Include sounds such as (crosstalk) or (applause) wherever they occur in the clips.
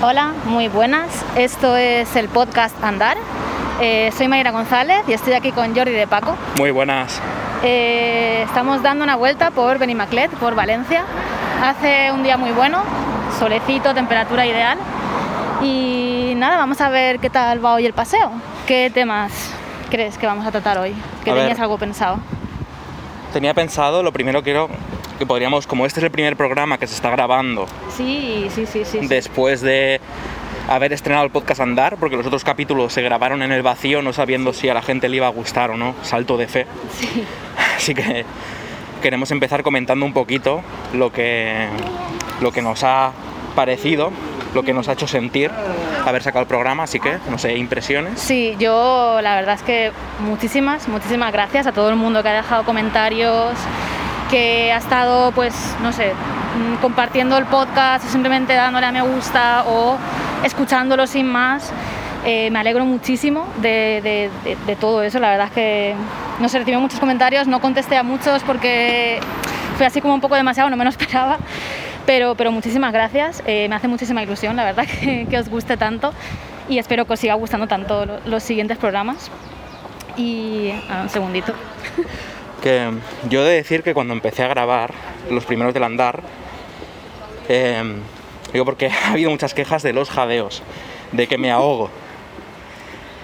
Hola, muy buenas. Esto es el podcast Andar. Eh, soy Mayra González y estoy aquí con Jordi de Paco. Muy buenas. Eh, estamos dando una vuelta por Benimaclet, por Valencia. Hace un día muy bueno, solecito, temperatura ideal. Y nada, vamos a ver qué tal va hoy el paseo. ¿Qué temas crees que vamos a tratar hoy? ¿Que A ver. tenías algo pensado? Tenía pensado, lo primero quiero que podríamos, como este es el primer programa que se está grabando Sí, sí, sí, sí. después de haber estrenado el podcast Andar, porque los otros capítulos se grabaron en el vacío no sabiendo si a la gente le iba a gustar o no, salto de fe. Sí. Así que queremos empezar comentando un poquito lo que, lo que nos ha parecido, lo que nos ha hecho sentir haber sacado el programa, así que, no sé, impresiones. Sí, yo la verdad es que muchísimas, muchísimas gracias a todo el mundo que ha dejado comentarios, que ha estado, pues, no sé, mm, compartiendo el podcast o simplemente dándole a me gusta o escuchándolo sin más. Eh, me alegro muchísimo de, de- todo eso, la verdad es que no sé, recibí muchos comentarios, no contesté a muchos porque fue así como un poco demasiado, no me lo (laughs) esperaba, pero, pero muchísimas gracias, eh, me hace muchísima ilusión, la verdad, (laughs) que, que os guste tanto y espero que os siga gustando tanto lo- los siguientes programas. Y un segundito. (laughs) que yo he de decir que cuando empecé a grabar los primeros del andar, eh, digo porque (laughs) ha habido muchas quejas de los jadeos, de que me ahogo.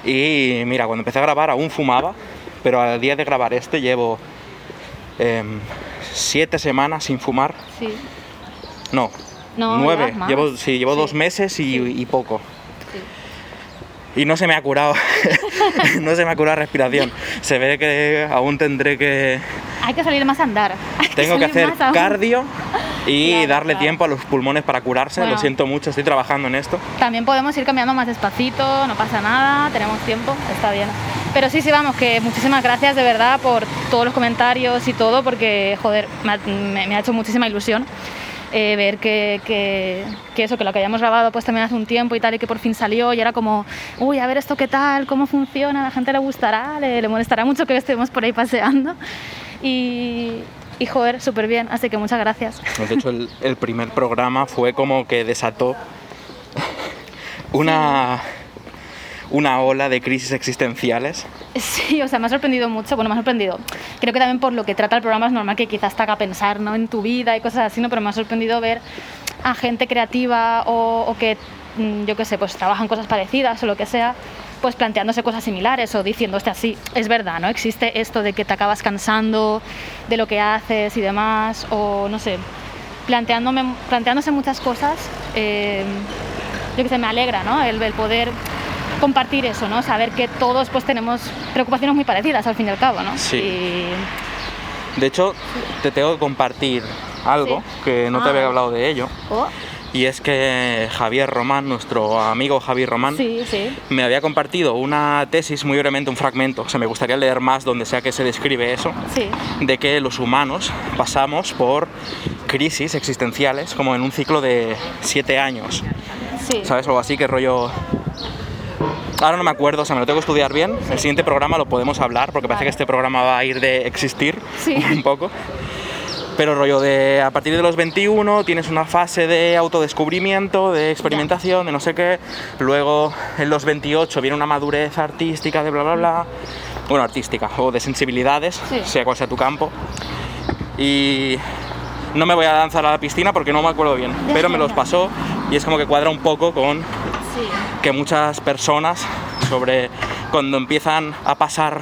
Y mira, cuando empecé a grabar aún fumaba, pero al día de grabar este llevo eh, siete semanas sin fumar. Sí. No, No, nueve. Llevo, sí, llevo Sí. dos meses y, Sí. y poco. Y no se me ha curado, (laughs) no se me ha curado la respiración. Se ve que aún tendré que, Hay que salir más a andar. Hay Tengo que salir hacer cardio y Claro, darle claro. tiempo a los pulmones para curarse. Bueno. Lo siento mucho, estoy trabajando en esto. También podemos ir caminando más despacito, no pasa nada, tenemos tiempo, está bien. Pero sí, sí, vamos, que muchísimas gracias de verdad por todos los comentarios y todo, porque, joder, me ha, me- me ha hecho muchísima ilusión eh, ver que, que- que eso, que lo que habíamos grabado pues también hace un tiempo y tal, y que por fin salió, y era como, uy, a ver esto qué tal, cómo funciona, a la gente le gustará, le, le molestará mucho que estemos por ahí paseando. Y, y joder, súper bien, así que muchas gracias. De hecho, el, el primer programa fue como que desató (laughs) una, una ola de crisis existenciales. Sí, o sea, me ha sorprendido mucho. Bueno, me ha sorprendido. Creo que también por lo que trata el programa es normal que quizás te haga pensar ¿no? en tu vida y cosas así, ¿no? Pero me ha sorprendido ver a gente creativa o, o que, mm, yo qué sé, pues trabajan cosas parecidas o lo que sea, pues planteándose cosas similares o diciendo, hostia, sí, es verdad, ¿no? Existe esto de que te acabas cansando de lo que haces y demás, o no sé, planteándome, planteándose muchas cosas. eh, yo que sé, me alegra, ¿no? El poder compartir eso, ¿no? Saber que todos pues tenemos preocupaciones muy parecidas al fin y al cabo, ¿no? Sí. Y- De hecho, te tengo que compartir algo Sí. que no te Ah. había hablado de ello. Oh, Y es que Javier Román, nuestro amigo Javier Román, sí, sí. me había compartido una tesis, muy brevemente un fragmento. O sea, me gustaría leer más donde sea que se describe eso. Sí, de que los humanos pasamos por crisis existenciales como en un ciclo de siete años. ¿sabes? Algo así que rollo... Ahora no me acuerdo, o sea, me lo tengo que estudiar bien. El siguiente programa lo podemos hablar porque parece que este programa va a ir de existir Sí. (laughs) un poco. Pero rollo de a partir de los 21 tienes una fase de autodescubrimiento, de experimentación, de no sé qué. Luego en los 28 viene una madurez artística de bla bla bla. Bueno, artística o de sensibilidades, Sí. sea cual sea tu campo. Y no me voy a lanzar a la piscina porque no me acuerdo bien, pero me los pasó y es como que cuadra un poco con sí. que muchas personas sobre cuando empiezan a pasar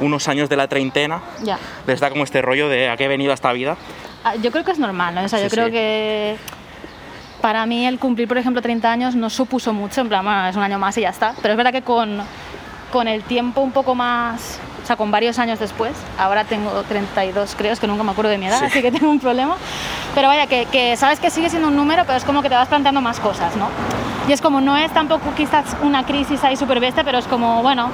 unos años de la treintena Ya. les da como este rollo de a qué he venido a esta vida. Ah, Yo creo que es normal, ¿no? O sea, Sí, yo creo sí. que para mí el cumplir, por ejemplo, 30 años no supuso mucho, en plan, bueno, es un año más y ya está. Pero es verdad que con, con el tiempo un poco más, o sea, con varios años después, ahora tengo 32 creo, es que nunca me acuerdo de mi edad, Sí. así que tengo un problema. Pero vaya, que, que sabes que sigue siendo un número, pero es como que te vas planteando más cosas, ¿no? Y es como, no es tampoco quizás una crisis ahí súper bestia, pero es como, bueno,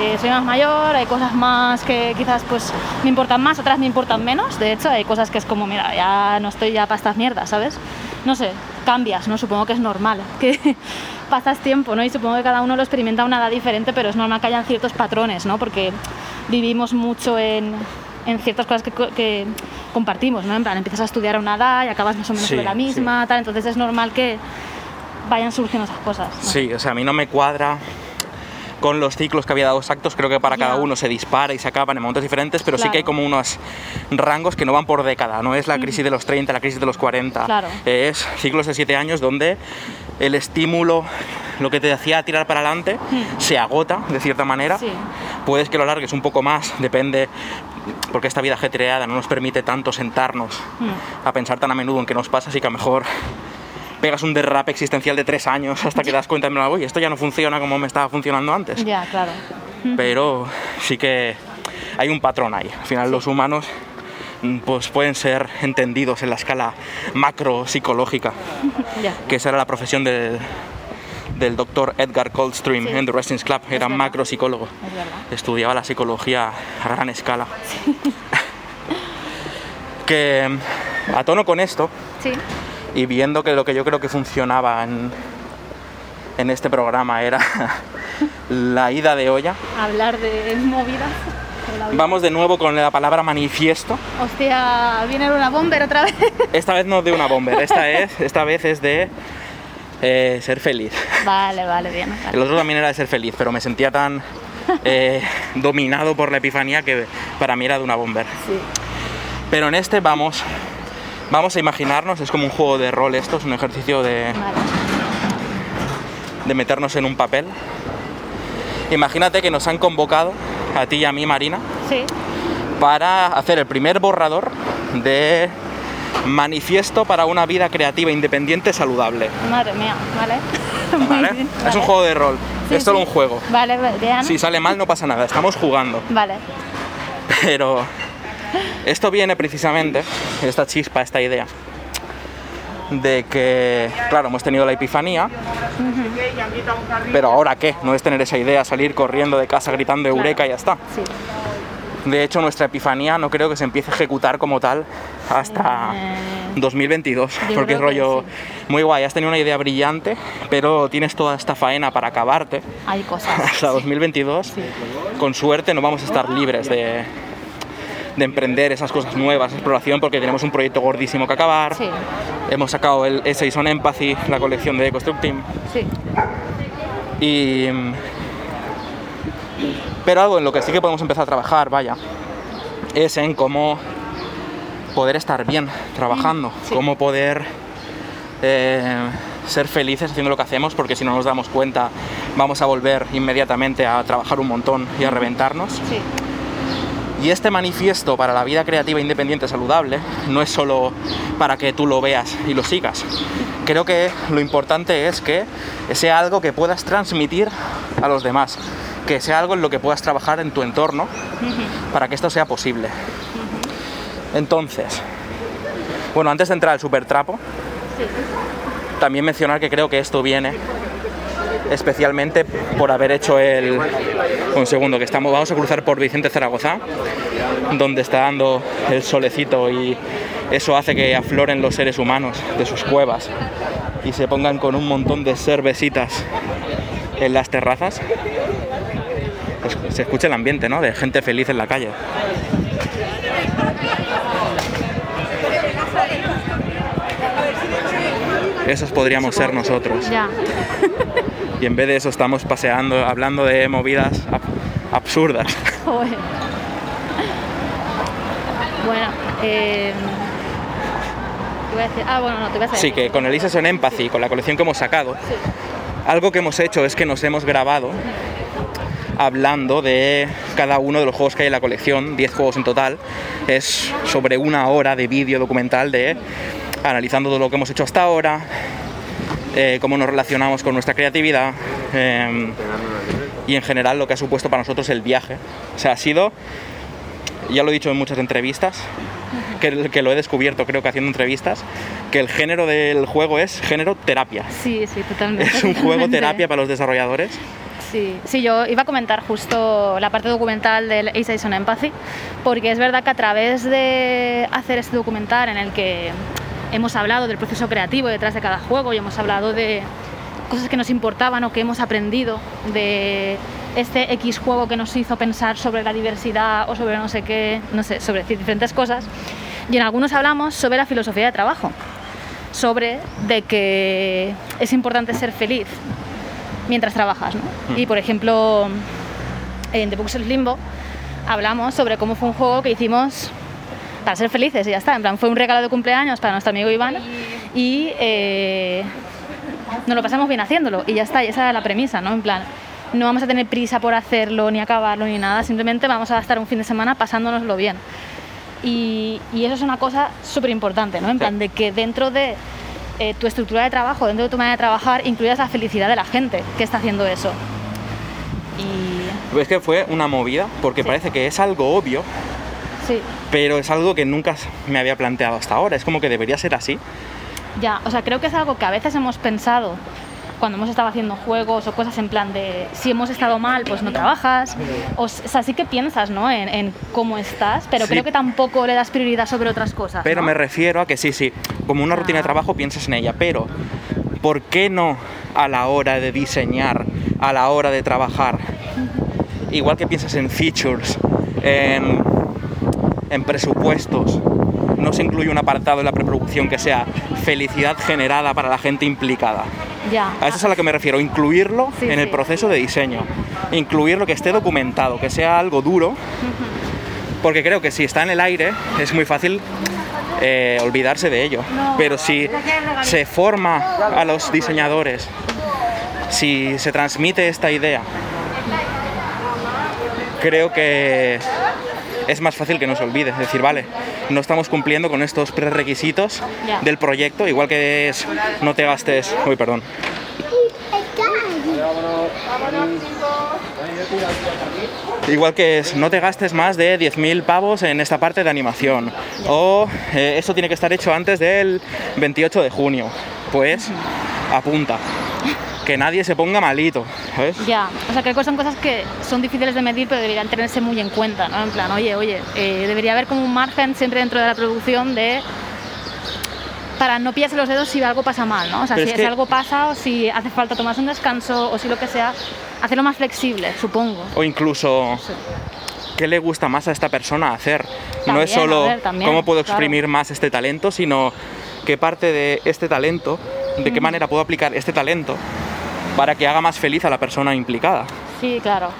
eh, soy más mayor, hay cosas más que quizás pues me importan más, otras me importan menos. De hecho, hay cosas que es como, mira, ya no estoy ya para estas mierdas, ¿sabes? No sé, cambias, ¿no? Supongo que es normal, (laughs) que pasas tiempo, ¿no? Y supongo que cada uno lo experimenta a una edad diferente, pero es normal que hayan ciertos patrones, ¿no? Porque vivimos mucho en, en ciertas cosas que, co- que compartimos, ¿no? En plan, empiezas a estudiar a una edad y acabas más o menos Sí, la misma, tal, entonces es normal que vayan surgiendo esas cosas. ¿no? Sí, o sea, a mí no me cuadra con los ciclos que había dado exactos, creo que para cada uno se dispara y se acaban en momentos diferentes, pero sí que hay como unos rangos que no van por década, no es la crisis de los 30, la crisis de los 40, Claro. es ciclos de 7 años donde el estímulo, lo que te hacía tirar para adelante, se agota de cierta manera, Sí. puedes que lo alargues un poco más, depende, porque esta vida ajetreada no nos permite tanto sentarnos Mm. a pensar tan a menudo en qué nos pasa, así que a lo mejor pegas un derrape existencial de tres años hasta que das cuenta de, uy, esto ya no funciona como me estaba funcionando antes. Ya, claro. Pero sí que hay un patrón ahí. Al final los humanos mm, pues pueden ser entendidos en la escala macro psicológica, (laughs) Ya. que esa era la profesión del, del doctor Edgar Coldstream Sí. en The Wrestling Club, era verdad. macro psicólogo. Es. Estudiaba la psicología a gran escala. (laughs) que mm, a tono con esto, Sí. Y viendo que lo que yo creo que funcionaba en, en este programa era (laughs) la ida de olla, Hablar de movidas. vamos de nuevo con la palabra manifiesto. Hostia, viene una bomber otra vez. Esta vez no de una bomber, esta, es, esta vez es de eh, ser feliz. vale, vale, bien. vale. El otro también era de ser feliz, pero me sentía tan eh, dominado por la epifanía que para mí era de una bomber. Sí. Pero en este vamos, vamos a imaginarnos, es como un juego de rol esto, es un ejercicio de, de meternos en un papel. Imagínate que nos han convocado, a ti y a mí, Marina, Sí. para hacer el primer borrador de manifiesto para una vida creativa, independiente, saludable. Madre mía, vale. (laughs) ¿vale? bien, Es un juego de rol, Sí, es solo sí. un juego. Vale, vale, bien. Si sale mal no pasa nada, estamos jugando. Vale. Pero esto viene precisamente, esta chispa, esta idea, de que, claro, hemos tenido la epifanía, pero ahora qué, no es tener esa idea, salir corriendo de casa gritando eureka y ya está. Sí. De hecho, nuestra epifanía no creo que se empiece a ejecutar como tal hasta Eh, 2022, yo porque es rollo sí. muy guay, has tenido una idea brillante, pero tienes toda esta faena para acabarte. Hay cosas. (laughs) Hasta 2022, Sí. con suerte, no vamos a estar libres de, de emprender esas cosas nuevas, exploración, porque tenemos un proyecto gordísimo que acabar. Sí. Hemos sacado el Essays on Empathy, la colección de Constructing. Sí. Y. Pero algo en lo que sí que podemos empezar a trabajar, vaya, es en cómo poder estar bien trabajando, sí. cómo poder eh, ser felices haciendo lo que hacemos, porque si no nos damos cuenta vamos a volver inmediatamente a trabajar un montón y a reventarnos. Sí. Y este manifiesto para la vida creativa independiente saludable no es solo para que tú lo veas y lo sigas. Creo que lo importante es que sea algo que puedas transmitir a los demás, que sea algo en lo que puedas trabajar en tu entorno para que esto sea posible. Entonces, bueno, antes de entrar al super trapo, también mencionar que creo que esto viene especialmente por haber hecho el un segundo que estamos vamos a cruzar por Vicente Zaragoza donde está dando el solecito y eso hace que afloren los seres humanos de sus cuevas y se pongan con un montón de cervecitas en las terrazas Es- se escucha el ambiente ¿no? de gente feliz en la calle esos podríamos ser nosotros Ya. (laughs) y en vez de eso estamos paseando, hablando de movidas ab- absurdas. Joder. (laughs) (laughs) Bueno, eh... ¿qué iba a decir? Ah, bueno, no, te iba a decir. Sí, que con el Isis en Empathy, con la colección que hemos sacado, algo que hemos hecho es que nos hemos grabado hablando de cada uno de los juegos que hay en la colección, 10 juegos en total, es sobre una hora de vídeo documental de analizando todo lo que hemos hecho hasta ahora, eh, cómo nos relacionamos con nuestra creatividad eh, y en general lo que ha supuesto para nosotros el viaje. O sea, ha sido, ya lo he dicho en muchas entrevistas, que, que lo he descubierto creo que haciendo entrevistas, que el género del juego es género terapia. Sí, sí, totalmente. Es un juego terapia para los desarrolladores. Sí, sí, yo iba a comentar justo la parte documental del Ace on Empathy, porque es verdad que a través de hacer este documental en el que hemos hablado del proceso creativo detrás de cada juego y hemos hablado de cosas que nos importaban o que hemos aprendido de este X juego que nos hizo pensar sobre la diversidad o sobre no sé qué, no sé, sobre diferentes cosas. Y en algunos hablamos sobre la filosofía de trabajo, sobre de que es importante ser feliz mientras trabajas. ¿no? Y por ejemplo, en The Books of Limbo hablamos sobre cómo fue un juego que hicimos para ser felices y ya está. En plan, fue un regalo de cumpleaños para nuestro amigo Iván y eh, nos lo pasamos bien haciéndolo y ya está. Y esa era la premisa, ¿no? En plan, no vamos a tener prisa por hacerlo, ni acabarlo, ni nada. Simplemente vamos a estar un fin de semana pasándonoslo bien. Y, y eso es una cosa súper importante, ¿no? En plan, de que dentro de eh, tu estructura de trabajo, dentro de tu manera de trabajar, incluyas la felicidad de la gente que está haciendo eso. Y Es que fue una movida, porque Sí. parece que es algo obvio, sí, pero es algo que nunca me había planteado hasta ahora. Es como que debería ser así. ya, o sea, creo que es algo que a veces hemos pensado cuando hemos estado haciendo juegos o cosas en plan de si hemos estado mal, pues no trabajas. O, sea, sí que piensas, ¿no? En, en cómo estás, pero Sí. creo que tampoco le das prioridad sobre otras cosas. Pero ¿no? me refiero a que sí, sí, como una rutina de Ah. trabajo piensas en ella, pero ¿por qué no a la hora de diseñar, a la hora de trabajar? Igual que piensas en features, en, en presupuestos, no se incluye un apartado en la preproducción que sea felicidad generada para la gente implicada. Ya. A eso es a lo que me refiero, incluirlo Sí, en el sí. proceso de diseño, incluirlo que esté documentado, que sea algo duro, porque creo que si está en el aire es muy fácil eh, olvidarse de ello, pero si se forma a los diseñadores, si se transmite esta idea, creo que es más fácil que no se olvide, es decir, vale, no estamos cumpliendo con estos prerequisitos Ya. del proyecto, igual que es no te gastes, uy, perdón, Igual que es, no te gastes más de 10.000 pavos en esta parte de animación. O eh, esto tiene que estar hecho antes del 28 de junio. Pues apunta. Que nadie se ponga malito, ¿sabes? Ya, o sea, creo que son cosas que son difíciles de medir, pero deberían tenerse muy en cuenta, ¿no? En plan, oye, oye, eh, debería haber como un margen siempre dentro de la producción de para no pillarse los dedos si algo pasa mal, ¿no? O sea, Pero si, es que- algo pasa o si hace falta tomarse un descanso o si lo que sea, hacerlo más flexible, supongo. O incluso, Sí. ¿qué le gusta más a esta persona hacer? no es solo a ver, también, cómo puedo claro. exprimir más este talento, sino qué parte de este talento, de qué manera puedo aplicar este talento para que haga más feliz a la persona implicada. Sí, claro.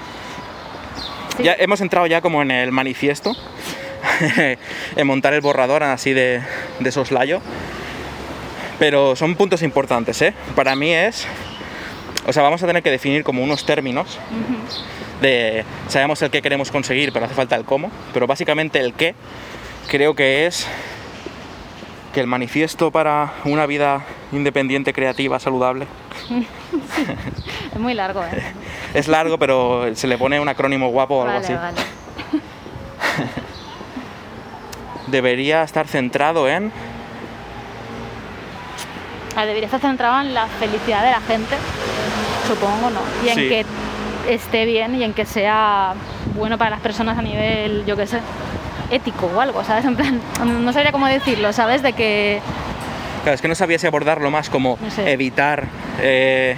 Sí. Ya hemos entrado ya como en el manifiesto, (laughs) en montar el borrador así de, de soslayo. Pero son puntos importantes, ¿eh? Para mí es... O sea, vamos a tener que definir como unos términos de... Sabemos el qué queremos conseguir, pero hace falta el cómo. Pero básicamente el qué creo que es que el manifiesto para una vida independiente, creativa, saludable, (laughs) Es muy largo, ¿eh? (laughs) es largo, pero se le pone un acrónimo guapo o algo Vale, así. vale. (laughs) Debería estar centrado en Ah, Debería estar centrado en la felicidad de la gente, supongo, ¿no? Y en Sí. que esté bien y en que sea bueno para las personas a nivel, yo qué sé, ético o algo, ¿sabes? En plan, no sabría cómo decirlo, ¿sabes? De que Claro, es que no sabía si abordarlo más como No sé. evitar eh,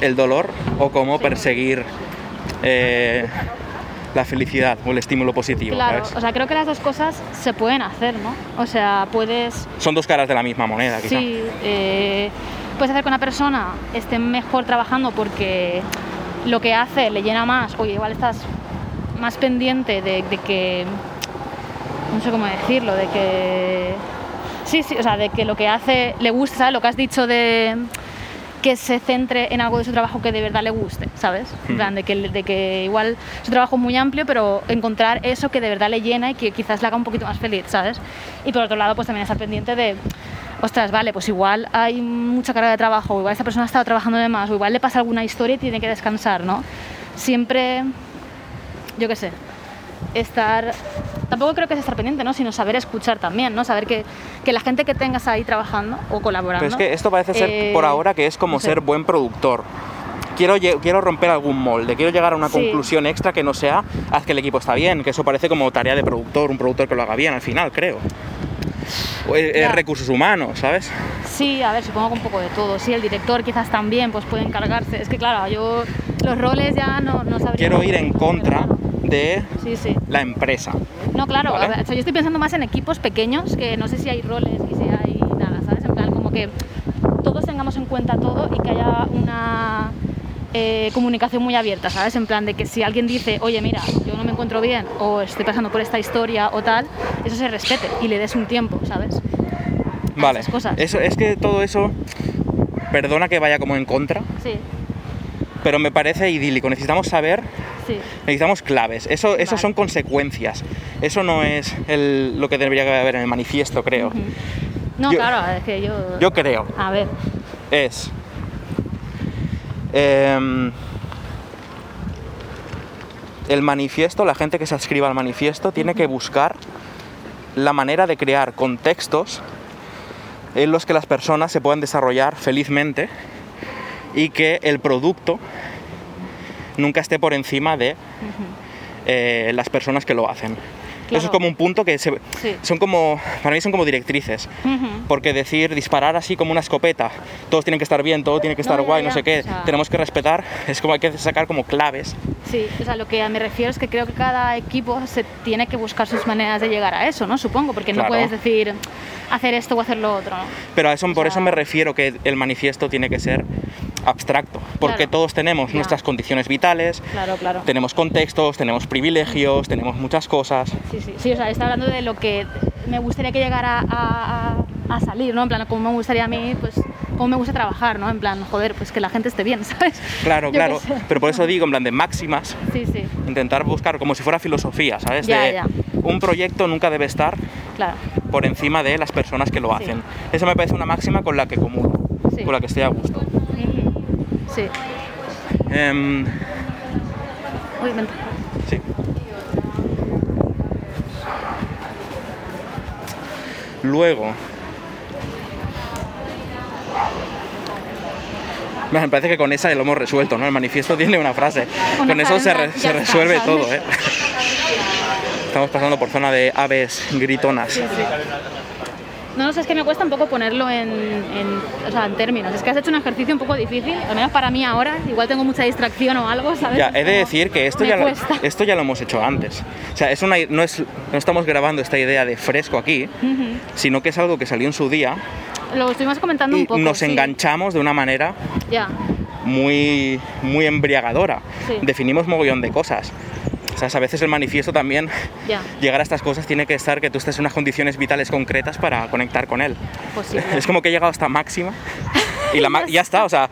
el dolor o como Sí. perseguir eh, la felicidad o el estímulo positivo. Claro, ¿sabes? o sea, creo que las dos cosas se pueden hacer, ¿no? O sea, puedes, Son dos caras de la misma moneda, quizá. sí, eh, puedes hacer que una persona esté mejor trabajando porque lo que hace le llena más, o igual estás más pendiente de, de que, no sé cómo decirlo, de que, sí, sí, o sea, de que lo que hace le guste, ¿sabes? Lo que has dicho de que se centre en algo de su trabajo que de verdad le guste, ¿sabes? En plan, de que, de que igual su trabajo es muy amplio, pero encontrar eso que de verdad le llena y que quizás le haga un poquito más feliz, ¿sabes? Y por otro lado, pues también estar pendiente de ostras, vale, pues igual hay mucha carga de trabajo, o igual esta persona ha estado trabajando de más, o igual le pasa alguna historia y tiene que descansar, ¿no? Siempre, yo qué sé, estar, tampoco creo que es estar pendiente, ¿no? Sino saber escuchar también, ¿no? Saber que, que la gente que tengas ahí trabajando o colaborando... Pero es que esto parece ser eh, por ahora que es como no sé. ser buen productor. Quiero, quiero romper algún molde, quiero llegar a una Sí. conclusión extra que no sea haz que el equipo está bien, que eso parece como tarea de productor, un productor que lo haga bien al final, creo. O, eh, eh, recursos humanos, ¿sabes? Sí, a ver, supongo que un poco de todo. Sí, el director quizás también pues puede encargarse. Es que claro, yo los roles ya no, no sabría... Quiero ir en contra de Sí, sí. la empresa. No, claro, ¿Vale? a ver, o sea, yo estoy pensando más en equipos pequeños, que no sé si hay roles y si hay nada, ¿sabes? En plan, como que todos tengamos en cuenta todo y que haya una eh, comunicación muy abierta, ¿sabes? En plan de que si alguien dice, oye, mira, yo no me encuentro bien o estoy pasando por esta historia o tal, eso se respete y le des un tiempo, ¿sabes? Vale. cosas. Eso, es que todo eso, perdona que vaya como en contra, Sí, pero me parece idílico. Necesitamos saber sí. Necesitamos claves. Eso, eso Vale. son consecuencias. Eso no es el- lo que debería haber en el manifiesto, creo. No, Yo- claro, es que yo... Yo creo. A ver, Es. em, el manifiesto, la gente que se adscriba al manifiesto, tiene que buscar la manera de crear contextos en los que las personas se puedan desarrollar felizmente y que el producto nunca esté por encima de eh, las personas que lo hacen. Eso es Claro. como un punto que se- Sí. son como, para mí son como directrices. Porque decir, disparar así como una escopeta, todos tienen que estar bien, todo tiene que estar No, ya, guay, no sé qué, o sea- tenemos que respetar, es como hay que sacar como claves. Sí, o sea, lo que me refiero es que creo que cada equipo se tiene que buscar sus maneras de llegar a eso, ¿no? Supongo, porque Claro. no puedes decir hacer esto o hacer lo otro, ¿no? Pero a eso, por eso me refiero que el manifiesto tiene que ser abstracto, porque Claro. todos tenemos nuestras condiciones vitales, Claro, tenemos contextos, tenemos privilegios, tenemos muchas cosas. Sí, sí, sí, o sea, está hablando de lo que me gustaría que llegara a, a- a salir, ¿no? En plan, cómo me gustaría a mí, pues, cómo me gusta trabajar, ¿no? En plan, joder, pues que la gente esté bien, (laughs) ¿sabes? Claro, Yo claro, pero por eso digo, en plan de máximas, Sí, sí, intentar buscar como si fuera filosofía, ¿sabes? Ya, de ya. un proyecto nunca debe estar claro. por encima de las personas que lo Sí. hacen. Esa me parece una máxima con la que Sí. con la que estoy a gusto. Sí. Em, Uy, vente. Sí. Luego. Me parece que con esa lo hemos resuelto, ¿no? El manifiesto (laughs) tiene una frase. Una con eso se, re- se resuelve todo, ¿eh? (laughs) Estamos pasando por zona de aves gritonas. No, no sé, es que me cuesta un poco ponerlo en, en- o sea, en términos. Es que has hecho un ejercicio un poco difícil, al menos para mí ahora. Igual tengo mucha distracción o algo, ¿sabes? Ya, he de decir que esto ya, lo, (laughs) esto ya lo hemos hecho antes. O sea, es una, no, es, no estamos grabando esta idea de fresco aquí, sino que es algo que salió en su día Lo estuvimos comentando y un poco. nos sí. enganchamos de una manera Ya, muy, muy embriagadora. Sí. Definimos mogollón de cosas. O sea, a veces el manifiesto también, llegar a estas cosas tiene que estar que tú estés en unas condiciones vitales concretas para conectar con él. posible. Es como que he llegado hasta máxima y la (laughs) ya está, o sea,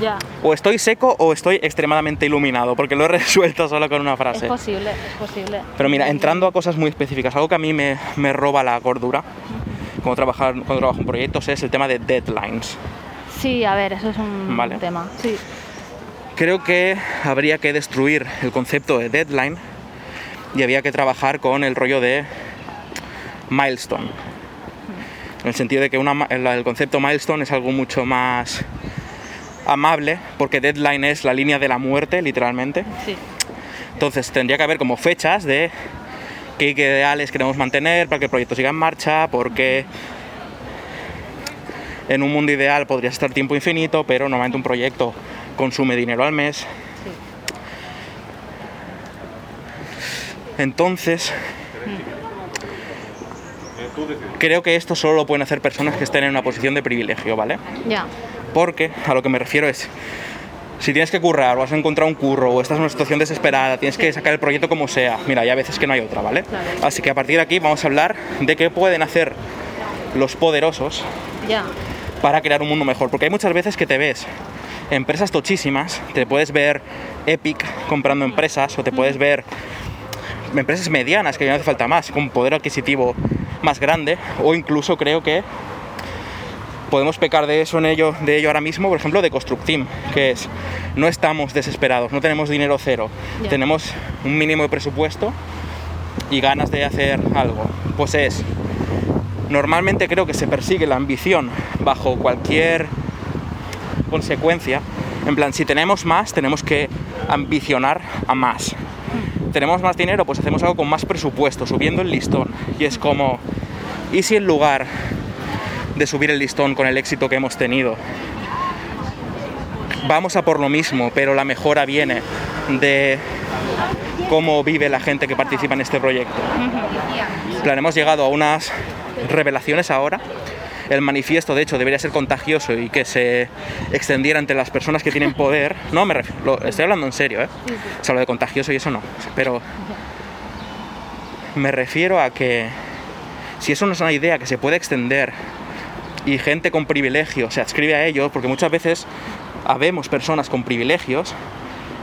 Ya, o estoy seco o estoy extremadamente iluminado, porque lo he (laughs) resuelto solo con una es frase. posible, es posible. Pero mira, entrando a cosas muy específicas, algo que a mí me, me roba la cordura cuando, trabajar, cuando trabajo en proyectos es el tema de deadlines. Sí, a ver, eso es un Vale. tema. Sí, Creo que habría que destruir el concepto de deadline y había que trabajar con el rollo de milestone. En el sentido de que una el el concepto milestone es algo mucho más amable, porque deadline es la línea de la muerte, literalmente. sí, Entonces tendría que haber como fechas de qué ideales queremos mantener para que el proyecto siga en marcha, porque en un mundo ideal podría estar tiempo infinito, pero normalmente un proyecto consume dinero al mes. sí. Entonces, creo que esto solo lo pueden hacer personas que estén en una posición de privilegio, ¿vale? Ya, Porque a lo que me refiero es, si tienes que currar o has encontrado un curro o estás en una situación desesperada, tienes que sacar el proyecto como sea, mira, hay a veces que no hay otra, ¿vale? Claro. Así que a partir de aquí vamos a hablar de qué pueden hacer los poderosos para crear un mundo mejor. Porque hay muchas veces que te ves empresas tochísimas, te puedes ver Epic comprando empresas o te puedes ver empresas medianas que ya no hace falta más, con poder adquisitivo más grande, o incluso creo que podemos pecar de eso en ello, de ello ahora mismo, por ejemplo, de Constructim, que es no estamos desesperados, no tenemos dinero cero, tenemos un mínimo de presupuesto y ganas de hacer algo. Pues es, normalmente creo que se persigue la ambición bajo cualquier consecuencia. En plan, si tenemos más, tenemos que ambicionar a más. Tenemos más dinero, pues hacemos algo con más presupuesto, subiendo el listón. Y es como, ¿y si en lugar de subir el listón con el éxito que hemos tenido, vamos a por lo mismo, pero la mejora viene de cómo vive la gente que participa en este proyecto? En plan, hemos llegado a unas revelaciones ahora. El manifiesto, de hecho, debería ser contagioso y que se extendiera entre las personas que tienen poder. No, me refiero, estoy hablando en serio, ¿eh? O sea, lo de contagioso y eso no. Pero me refiero a que si eso no es una idea que se puede extender y gente con privilegios se adscribe a ello, porque muchas veces habemos personas con privilegios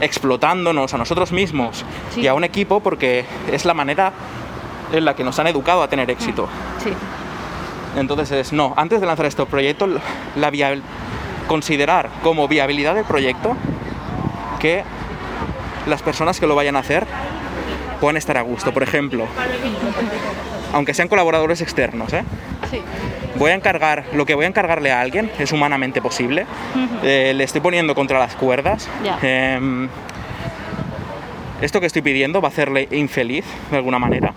explotándonos a nosotros mismos Sí. y a un equipo porque es la manera en la que nos han educado a tener éxito. Sí, Entonces es, no, antes de lanzar este proyecto, la viabil- considerar como viabilidad del proyecto que las personas que lo vayan a hacer puedan estar a gusto. Por ejemplo, aunque sean colaboradores externos, ¿eh? sí. voy a encargar, lo que voy a encargarle a alguien es humanamente posible. Eh, le estoy poniendo contra las cuerdas. Em, esto que estoy pidiendo va a hacerle infeliz de alguna manera.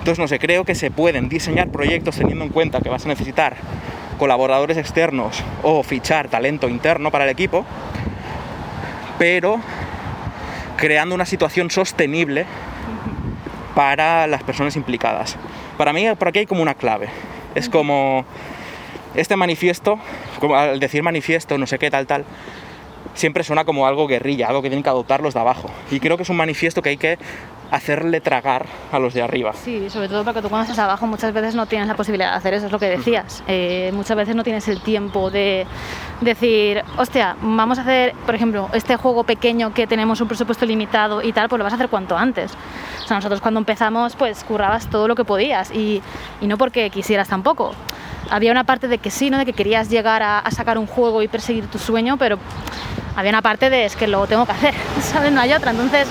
Entonces, no sé, creo que se pueden diseñar proyectos teniendo en cuenta que vas a necesitar colaboradores externos o fichar talento interno para el equipo, pero creando una situación sostenible para las personas implicadas. Para mí, por aquí hay como una clave. Es como este manifiesto, como al decir manifiesto, no sé qué, tal, tal, siempre suena como algo guerrilla, algo que tienen que adoptar los de abajo. Y creo que es un manifiesto que hay que hacerle tragar a los de arriba. Sí, sobre todo porque tú cuando estás abajo muchas veces no tienes la posibilidad de hacer eso, es lo que decías. Eh, muchas veces no tienes el tiempo de decir, hostia, vamos a hacer, por ejemplo, este juego pequeño que tenemos un presupuesto limitado y tal, pues lo vas a hacer cuanto antes. O sea, nosotros cuando empezamos, pues currabas todo lo que podías y, y no porque quisieras tampoco. Había una parte de que sí, ¿no? De que querías llegar a, a sacar un juego y perseguir tu sueño, pero había una parte de es que lo tengo que hacer, (laughs) ¿sabes? No hay otra. Entonces,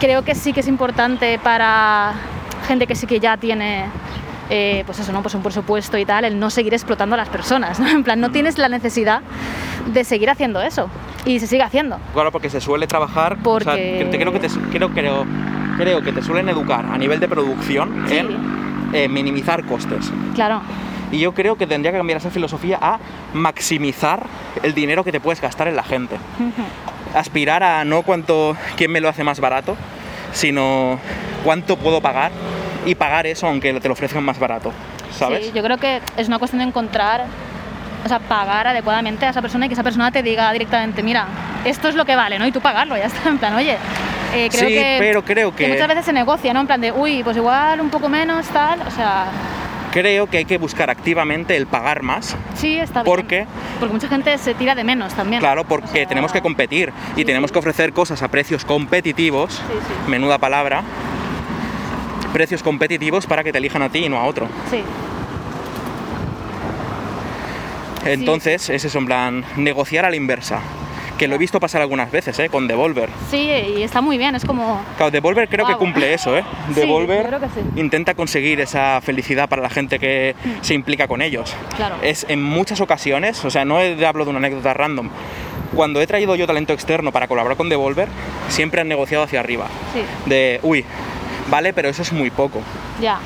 creo que sí que es importante para gente que sí que ya tiene eh, pues eso, ¿no? Pues un presupuesto y tal, el no seguir explotando a las personas, ¿no? (laughs) En plan, no tienes la necesidad de seguir haciendo eso y se sigue haciendo. Claro, porque se suele trabajar, o sea, Porque- que- creo, que te, creo, creo, creo que te suelen educar a nivel de producción Sí. en eh, minimizar costes. Claro, Y yo creo que tendría que cambiar esa filosofía a maximizar el dinero que te puedes gastar en la gente. Aspirar a no cuánto, quién me lo hace más barato, sino cuánto puedo pagar y pagar eso aunque te lo ofrezcan más barato, ¿sabes? Sí, yo creo que es una cuestión de encontrar, o sea, pagar adecuadamente a esa persona y que esa persona te diga directamente, mira, esto es lo que vale, ¿no? Y tú pagarlo, ya está, en plan, oye, eh, creo Sí, que, pero creo que- muchas veces se negocia, ¿no? En plan de, uy, pues igual un poco menos, tal, o sea, Creo que hay que buscar activamente el pagar más, sí, está bien. ¿Por qué? Porque mucha gente se tira de menos también. claro, porque O sea, tenemos que competir y tenemos sí. que ofrecer cosas a precios competitivos, Sí, sí. menuda palabra, precios competitivos para que te elijan a ti y no a otro. Sí, Entonces, es eso, en plan, negociar a la inversa. Que lo he visto pasar algunas veces, ¿eh? Con Devolver. sí, y está muy bien, es como, Claro, Devolver creo que cumple eso, ¿eh? Devolver yo creo que sí. intenta conseguir esa felicidad para la gente que se implica con ellos. Claro. Es en muchas ocasiones, o sea, no hablo de una anécdota random. Cuando he traído yo talento externo para colaborar con Devolver, siempre han negociado hacia arriba. sí, De, uy, vale, pero eso es muy poco. ya,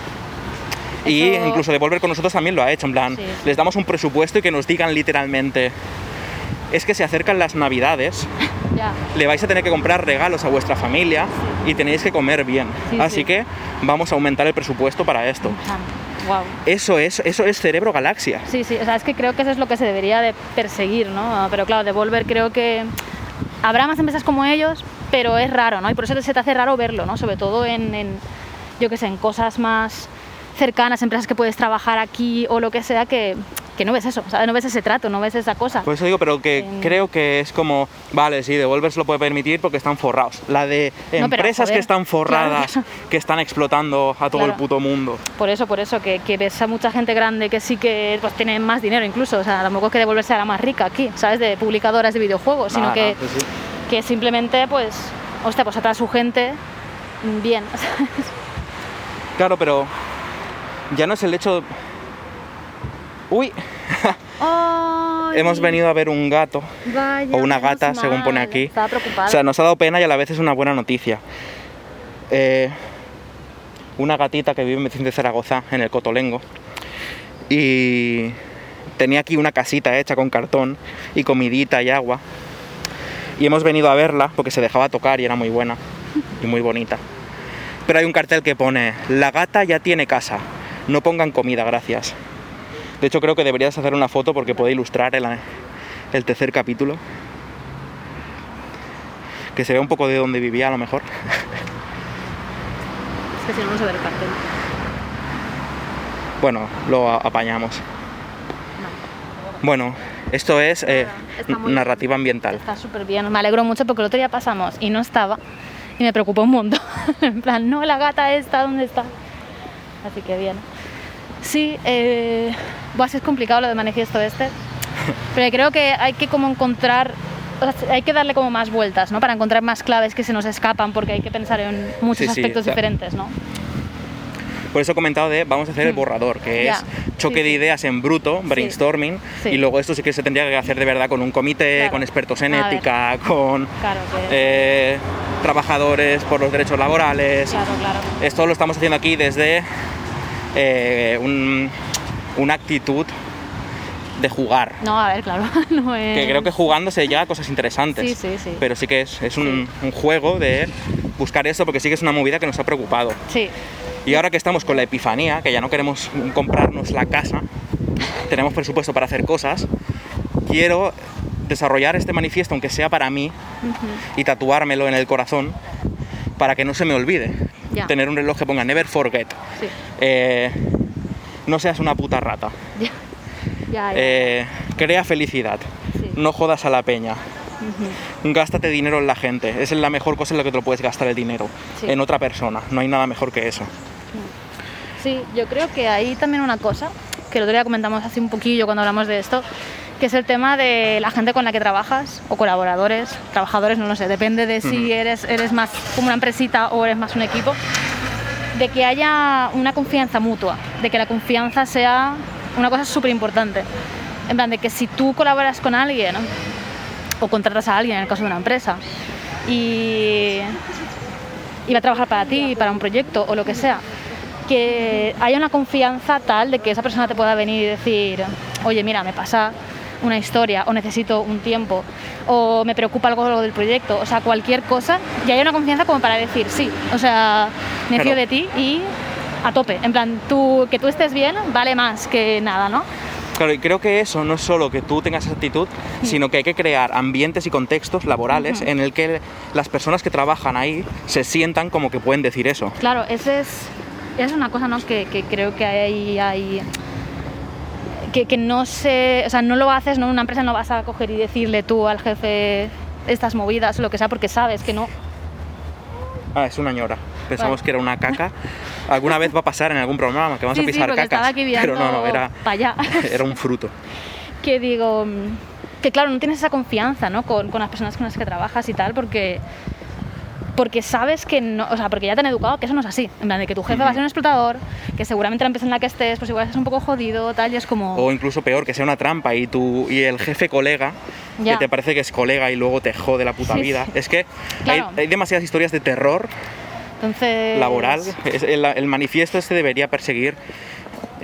Y Eso- incluso Devolver con nosotros también lo ha hecho, en plan, Sí. les damos un presupuesto y que nos digan literalmente, es que se acercan las navidades, (laughs) le vais a tener que comprar regalos a vuestra familia y tenéis que comer bien. Sí, Así sí. que vamos a aumentar el presupuesto para esto. wow. Eso es, eso es cerebro galaxia. Sí, sí, o sea, es que creo que eso es lo que se debería de perseguir, ¿no? Pero claro, Devolver creo que habrá más empresas como ellos, pero es raro, ¿no? Y por eso se te hace raro verlo, ¿no? Sobre todo en, en, yo qué sé, en cosas más cercanas, empresas que puedes trabajar aquí o lo que sea, que que no ves eso, ¿sabes? No ves ese trato, no ves esa cosa. Por eso digo, pero que creo que es como, vale, sí, Devolver se lo puede permitir porque están forrados. La de No, empresas que están forradas, claro. que están explotando a todo el puto mundo. Por eso, por eso, que, que ves a mucha gente grande que sí que pues, tiene más dinero incluso, o sea, tampoco es que devolverse a la más rica aquí, ¿sabes? De publicadoras de videojuegos, sino Ah, no, que, pues sí. que simplemente, pues, hostia, pues atrás su gente bien, (laughs) ¿sabes? Claro, pero ya no es el hecho... Uy, Ay, hemos venido a ver un gato vaya, o una gata, según pone aquí. Estaba preocupada. O sea, nos ha dado pena y a la vez es una buena noticia. Eh, una gatita que vive en Vicente Zaragoza, en el Cotolengo. Y tenía aquí una casita hecha con cartón y comidita y agua. Y hemos venido a verla porque se dejaba tocar y era muy buena y muy bonita. Pero hay un cartel que pone, la gata ya tiene casa, no pongan comida, gracias. De hecho creo que deberías hacer una foto porque puede ilustrar el, el tercer capítulo. Que se vea un poco de dónde vivía a lo mejor. Es que si no, no se ve el cartel. Bueno, lo apañamos. Bueno, esto es eh, Está narrativa ambiental. Está súper bien, me alegro mucho porque el otro día pasamos y no estaba y me preocupó un montón. (laughs) en plan, no, la gata esta, ¿dónde está? Así que bien. Sí, eh, buah, sí es complicado lo de manifiesto este, pero creo que hay que como encontrar, hay que darle como más vueltas, ¿no? Para encontrar más claves que se nos escapan porque hay que pensar en muchos Sí, sí, aspectos o sea, diferentes, ¿no? Por eso he comentado de vamos a hacer el borrador, que Mm. Es choque sí, de ideas en bruto, brainstorming, y luego esto sí que se tendría que hacer de verdad con un comité, Claro. con expertos en A ver. ética, con Claro que... eh, trabajadores por los derechos laborales. claro, claro. Esto lo estamos haciendo aquí desde eh, un- una actitud de jugar. No, a ver, claro. (laughs) no es... Que creo que jugando se llega a cosas interesantes. Sí, sí, sí. Pero sí que es, es un, un juego de buscar esto porque sí que es una movida que nos ha preocupado. Sí, Y ahora que estamos con la epifanía, que ya no queremos comprarnos la casa, tenemos presupuesto para hacer cosas, quiero desarrollar este manifiesto, aunque sea para mí, y tatuármelo en el corazón para que no se me olvide. Ya. Tener un reloj que ponga Never Forget. sí. Eh, no seas una puta rata. (laughs) Ya, ya, ya. Eh, crea felicidad. Sí. No jodas a la peña. Gástate dinero en la gente. Es la mejor cosa en la que te lo puedes gastar el dinero. Sí. En otra persona. No hay nada mejor que eso. Sí, yo creo que hay también una cosa, que el otro día comentamos hace un poquillo cuando hablamos de esto, que es el tema de la gente con la que trabajas, o colaboradores, trabajadores, no lo sé, depende de si eres, eres más como una empresita o eres más un equipo, de que haya una confianza mutua, de que la confianza sea una cosa súper importante. En plan, de que si tú colaboras con alguien o contratas a alguien en el caso de una empresa y, y va a trabajar para ti, para un proyecto o lo que sea, que haya una confianza tal de que esa persona te pueda venir y decir, oye, mira, me pasa una historia o necesito un tiempo o me preocupa algo del proyecto, o sea, cualquier cosa, y haya una confianza como para decir, sí, o sea, me fío de ti y a tope, en plan, tú, que tú estés bien vale más que nada, ¿no? Claro, y creo que eso no es solo que tú tengas esa actitud, sino que hay que crear ambientes y contextos laborales en el que las personas que trabajan ahí se sientan como que pueden decir eso. Claro, ese es, esa es una cosa ¿no? que, que creo que hay, hay que, que no se, o sea, no lo haces, ¿no? En una empresa no vas a coger y decirle tú al jefe estas movidas o lo que sea porque sabes que no. Ah, es una ñora. Pensamos Vale. que era una caca. Alguna vez va a pasar en algún programa que vamos Sí, a sí, pisar porque cacas. aquí pero no, no, era, allá. (laughs) era un fruto. que digo que claro, no tienes esa confianza, ¿no? Con, con las personas con las que trabajas y tal porque porque sabes que no, o sea, porque ya te han educado que eso no es así, en plan de que tu jefe va a ser un explotador, que seguramente la empresa en la que estés pues igual es un poco jodido, tal, y es como O incluso peor, que sea una trampa y, tú, y el jefe colega, Ya. que te parece que es colega y luego te jode la puta Sí, vida. sí. Es que Claro. hay, hay demasiadas historias de terror entonces laboral. El, el manifiesto este debería perseguir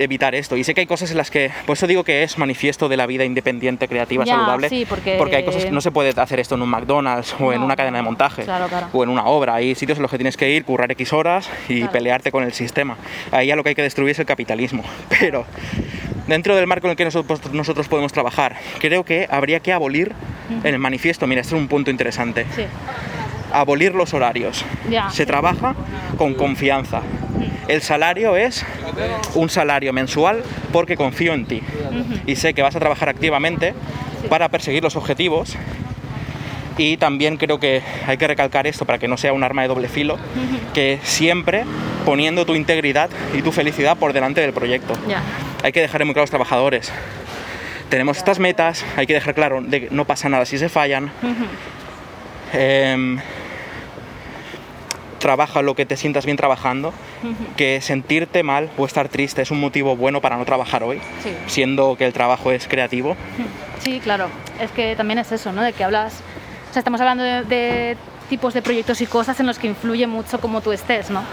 evitar esto. Y sé que hay cosas en las que, por eso digo que es manifiesto de la vida independiente, creativa, Ya, saludable, sí, porque- hay cosas que no se puede hacer esto en un McDonald's o en No, una cadena de montaje claro, claro. o en una obra. Hay sitios en los que tienes que ir, currar X horas y Claro. pelearte con el sistema. Ahí ya lo que hay que destruir es el capitalismo. (laughs) Pero dentro del marco en el que nosotros, nosotros podemos trabajar, creo que habría que abolir en el manifiesto, mira, este es un punto interesante, Sí, abolir los horarios. Ya. Se trabaja con confianza. El salario es un salario mensual porque confío en ti y sé que vas a trabajar activamente para perseguir los objetivos y también creo que hay que recalcar esto para que no sea un arma de doble filo, que siempre poniendo tu integridad y tu felicidad por delante del proyecto. Ya. Hay que dejar muy claro a los trabajadores. Tenemos estas metas, hay que dejar claro de que no pasa nada si se fallan. Trabaja lo que te sientas bien trabajando, que sentirte mal o estar triste es un motivo bueno para no trabajar hoy, Sí. siendo que el trabajo es creativo. Sí, claro. Es que también es eso, ¿no? De que hablas. O sea, estamos hablando de, de tipos de proyectos y cosas en los que influye mucho cómo tú estés, ¿no?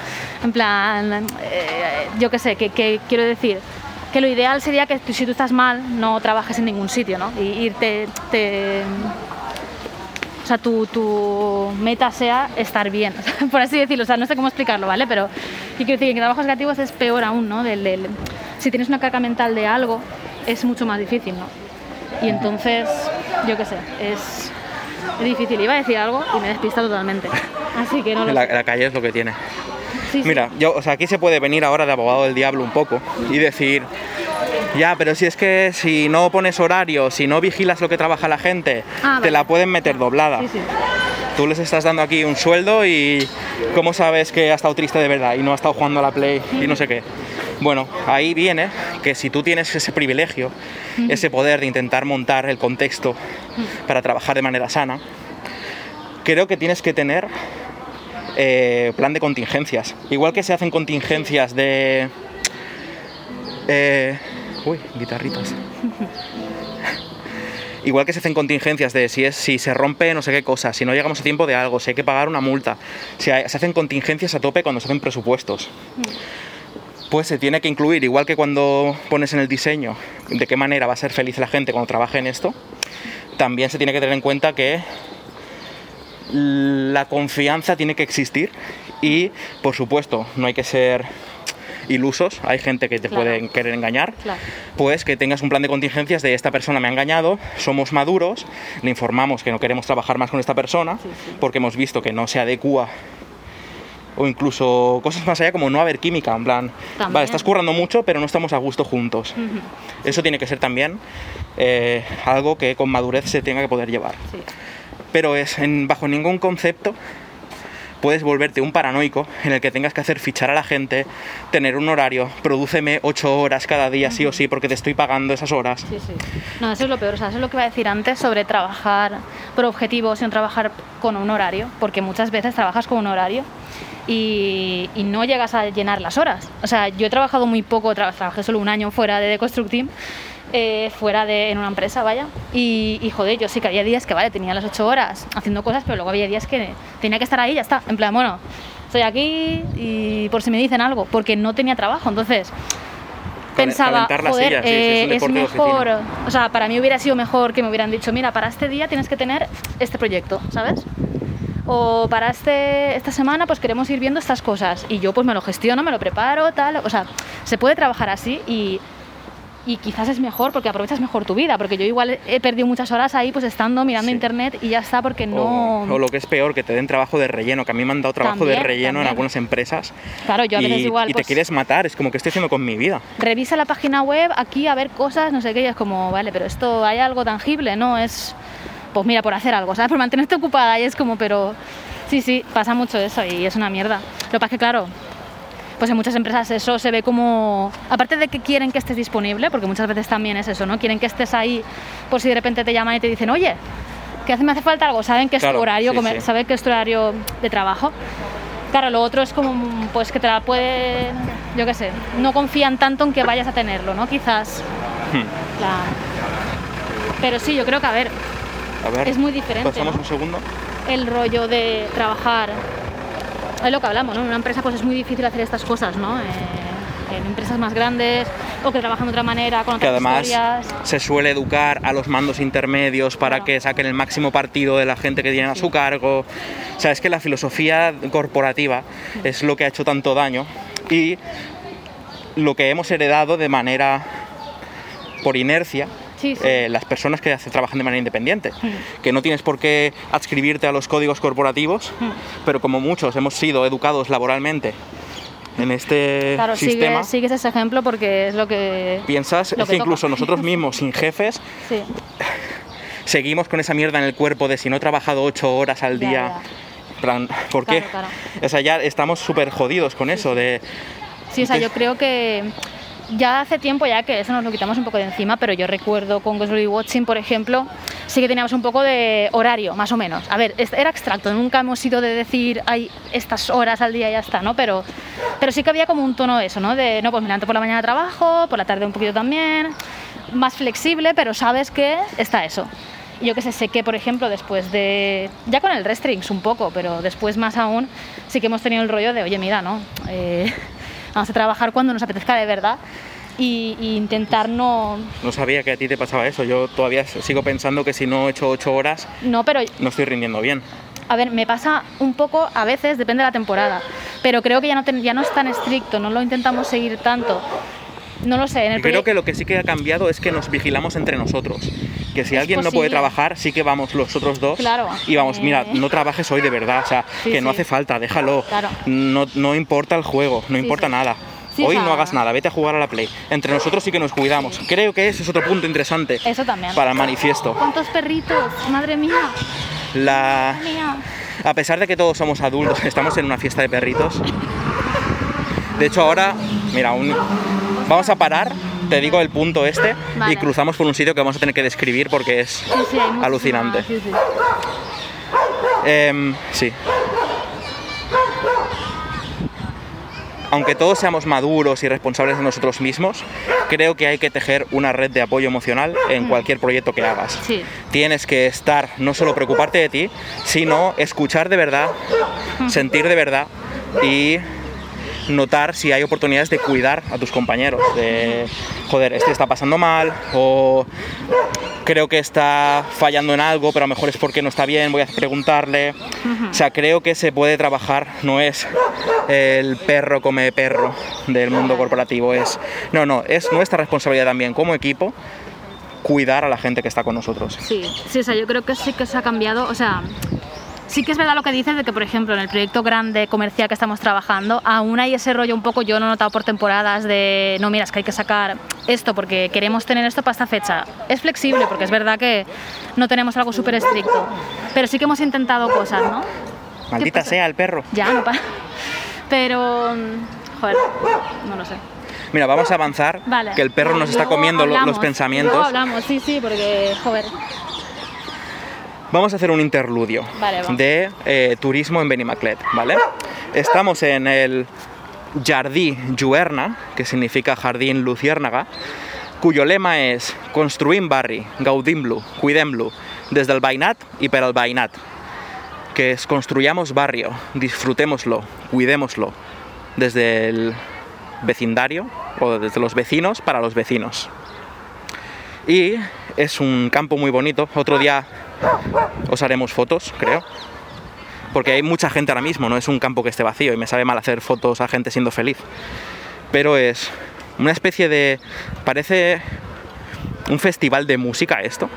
En plan, eh, yo qué sé, que, que quiero decir que lo ideal sería que si tú estás mal no trabajes en ningún sitio, ¿no? Y irte. Te, sea, tu, tu meta sea estar bien, (laughs) por así decirlo. O sea, no sé cómo explicarlo, ¿vale? Pero yo quiero decir que en trabajos creativos es peor aún, ¿no? Del- del- si tienes una carga mental de algo, es mucho más difícil, ¿no? Y entonces, yo qué sé, es, es difícil. Iba a decir algo y me despista totalmente. (laughs) Así que no lo La, calle es lo que tiene. Sí, sí. Mira, yo, o sea, aquí se puede venir ahora de abogado del diablo un poco y decir, ya, pero si es que si no pones horario, si no vigilas lo que trabaja la gente, Ah, te vale. la pueden meter doblada. Sí, sí. Tú les estás dando aquí un sueldo y ¿cómo sabes que ha estado triste de verdad y no ha estado jugando a la play y no sé qué? Bueno, ahí viene que si tú tienes ese privilegio, ese poder de intentar montar el contexto para trabajar de manera sana, creo que tienes que tener eh, plan de contingencias. Igual que se hacen contingencias de... eh, uy, guitarritas. Igual que se hacen contingencias de si, es, si se rompe no sé qué cosa, si no llegamos a tiempo de algo, si hay que pagar una multa. Si se hacen contingencias a tope cuando se hacen presupuestos. Pues se tiene que incluir, igual que cuando pones en el diseño de qué manera va a ser feliz la gente cuando trabaje en esto, también se tiene que tener en cuenta que la confianza tiene que existir y, por supuesto, no hay que ser ilusos, hay gente que te Claro. puede querer engañar, Claro. pues que tengas un plan de contingencias de esta persona me ha engañado, somos maduros, le informamos que no queremos trabajar más con esta persona Sí, sí. porque hemos visto que no se adecua o incluso cosas más allá como no haber química, en plan, También. vale, estás currando mucho pero no estamos a gusto juntos. Eso tiene que ser también eh, algo que con madurez se tenga que poder llevar Sí. pero es en, bajo ningún concepto puedes volverte un paranoico en el que tengas que hacer fichar a la gente, tener un horario, prodúceme ocho horas cada día sí o sí porque te estoy pagando esas horas. Sí, sí. No, eso es lo peor. O sea, eso es lo que iba a decir antes sobre trabajar por objetivos y no trabajar con un horario, porque muchas veces trabajas con un horario y, y no llegas a llenar las horas. O sea, yo he trabajado muy poco, tra- trabajé solo un año fuera de Deconstruct Team, eh, fuera de en una empresa, vaya. Y, y, joder, yo sí que había días que, vale, tenía las ocho horas haciendo cosas, pero luego había días que tenía que estar ahí ya está. En plan, bueno, estoy aquí y por si me dicen algo, porque no tenía trabajo. Entonces, pensaba, joder, silla, sí, sí, es eh, es mejor, o sea, para mí hubiera sido mejor que me hubieran dicho, mira, para este día tienes que tener este proyecto, ¿sabes? O para este, esta semana pues queremos ir viendo estas cosas y yo pues me lo gestiono, me lo preparo, tal, o sea, se puede trabajar así y, y quizás es mejor porque aprovechas mejor tu vida, porque yo igual he perdido muchas horas ahí pues estando mirando Sí. internet y ya está porque no... O, o lo que es peor, que te den trabajo de relleno, que a mí me han dado trabajo de También, relleno en también. algunas empresas. Claro, yo a veces y, igual, y te pues- quieres matar, es como que estoy haciendo con mi vida. revisa la página web aquí a ver cosas, no sé qué, y es como, vale, pero esto hay algo tangible, ¿no? Es, pues mira, por hacer algo, ¿sabes? Por mantenerte ocupada y es como, pero sí, sí, pasa mucho eso y es una mierda. Lo que pasa es que, claro, pues en muchas empresas eso se ve como, aparte de que quieren que estés disponible, porque muchas veces también es eso, ¿no? Quieren que estés ahí por si de repente te llaman y te dicen, oye, que hace, me hace falta algo, saben que es Claro, tu horario, sí, comer- sí. saben que es tu horario de trabajo. Claro, lo otro es como, pues que te la pueden, yo qué sé, no confían tanto en que vayas a tenerlo, ¿no? Quizás. Hmm. la- Pero sí, yo creo que, a ver, A ver, Es muy diferente, Pasamos ¿no? un segundo. el rollo de trabajar, es lo que hablamos, ¿no? En una empresa pues es muy difícil hacer estas cosas, ¿no? Eh, en empresas más grandes o que trabajan de otra manera, con que otras además historias. se suele educar a los mandos intermedios para Claro. que saquen el máximo partido de la gente que tienen a su cargo. O sea, es que la filosofía corporativa es lo que ha hecho tanto daño y lo que hemos heredado de manera por inercia. Sí, sí. eh, las personas que hace- trabajan de manera independiente, que no tienes por qué adscribirte a los códigos corporativos, pero como muchos hemos sido educados laboralmente en este Claro, sistema, sigues, sigues ese ejemplo porque es lo que... piensas, lo es que que incluso nosotros mismos, sin jefes, Sí, seguimos con esa mierda en el cuerpo de si no he trabajado ocho horas al Ya, día. ya. plan, ¿Por qué? Claro. O sea, ya estamos súper jodidos con eso de... Sí, o sea, yo creo que ya hace tiempo ya que eso nos lo quitamos un poco de encima, pero yo recuerdo con Ghostly Watching, por ejemplo, sí que teníamos un poco de horario, más o menos. A ver, era abstracto, nunca hemos ido de decir, hay estas horas al día y ya está, ¿no? Pero, pero sí que había como un tono eso, ¿no? De, no, pues me levanto por la mañana trabajo, por la tarde un poquito también, más flexible, pero sabes que está eso. Yo que sé, sé que, por ejemplo, después de. Ya con el Restrings un poco, pero después más aún, sí que hemos tenido el rollo de, oye, mira, ¿no? Eh, vamos a trabajar cuando nos apetezca de verdad y, y intentar no. No sabía que a ti te pasaba eso. Yo todavía sigo pensando que si no he hecho ocho horas No, pero no estoy rindiendo bien. a ver, me pasa un poco a veces, depende de la temporada, pero creo que ya no, ya no es tan estricto, no lo intentamos seguir tanto. No lo sé, en el creo que lo que sí que ha cambiado es que nos vigilamos entre nosotros. Que si Es alguien no puede trabajar, sí que vamos los otros dos. Claro. Y vamos, mira, Eh. no trabajes hoy de verdad. O sea, Sí, que no sí. hace falta, déjalo. Claro. No, no importa el juego, no Sí, importa nada. Hoy no hagas nada, vete a jugar a la Play. Entre nosotros sí que nos cuidamos. Creo que ese es otro punto interesante Eso también. para el manifiesto. ¿Cuántos perritos? Madre mía, La... madre mía. A pesar de que todos somos adultos, estamos en una fiesta de perritos. De hecho, ahora, mira, un- vamos a parar, te digo el punto este, y cruzamos por un sitio que vamos a tener que describir porque es Sí, sí, alucinante. sí. Em, sí. Aunque todos seamos maduros y responsables de nosotros mismos, creo que hay que tejer una red de apoyo emocional en cualquier proyecto que hagas. Sí. Tienes que estar, no solo preocuparte de ti, sino escuchar de verdad, sentir de verdad y notar si hay oportunidades de cuidar a tus compañeros. De, joder, este está pasando mal o creo que está fallando en algo, pero a lo mejor es porque no está bien, voy a preguntarle. O sea, creo que se puede trabajar, no es el perro come perro del mundo corporativo, es no, no, es nuestra responsabilidad también como equipo cuidar a la gente que está con nosotros. Sí, sí, o sea, yo creo que sí que se ha cambiado, o sea, sí que es verdad lo que dices de que, por ejemplo, en el proyecto grande comercial que estamos trabajando, aún hay ese rollo un poco, yo lo he notado por temporadas de, no, mira, es que hay que sacar esto porque queremos tener esto para esta fecha. Es flexible porque es verdad que no tenemos algo súper estricto, pero sí que hemos intentado cosas, ¿no? Maldita pasa? sea el perro. Ya, no para. Pero, joder, no lo sé. Mira, vamos a avanzar, Vale. que el perro nos está comiendo hablamos, los pensamientos. Luego hablamos, sí, sí, porque, joder. Vamos a hacer un interludio Vale, de eh, turismo en Benimaclet, ¿vale? Estamos en el Jardí Lluerna, que significa Jardín Luciérnaga, cuyo lema es Construïm barri, gaudim-lo, cuidem-lo, desde el veïnat y per al veïnat, que es construyamos barrio, disfrutémoslo, cuidémoslo, desde el vecindario o desde los vecinos para los vecinos. Y es un campo muy bonito. Otro día os haremos fotos, creo. Porque hay mucha gente ahora mismo, no es un campo que esté vacío y me sabe mal hacer fotos a gente siendo feliz. Pero es una especie de... parece un festival de música esto.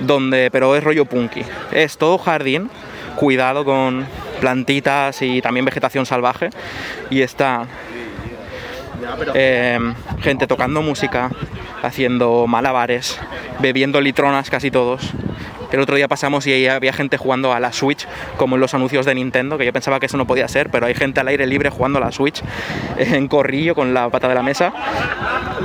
Donde, pero es rollo punky. Es todo jardín, cuidado con plantitas y también vegetación salvaje. Y está eh, gente tocando música, haciendo malabares, bebiendo litronas casi todos. El otro día pasamos y había gente jugando a la Switch, como en los anuncios de Nintendo, que yo pensaba que eso no podía ser, pero hay gente al aire libre jugando a la Switch en corrillo con la pata de la mesa.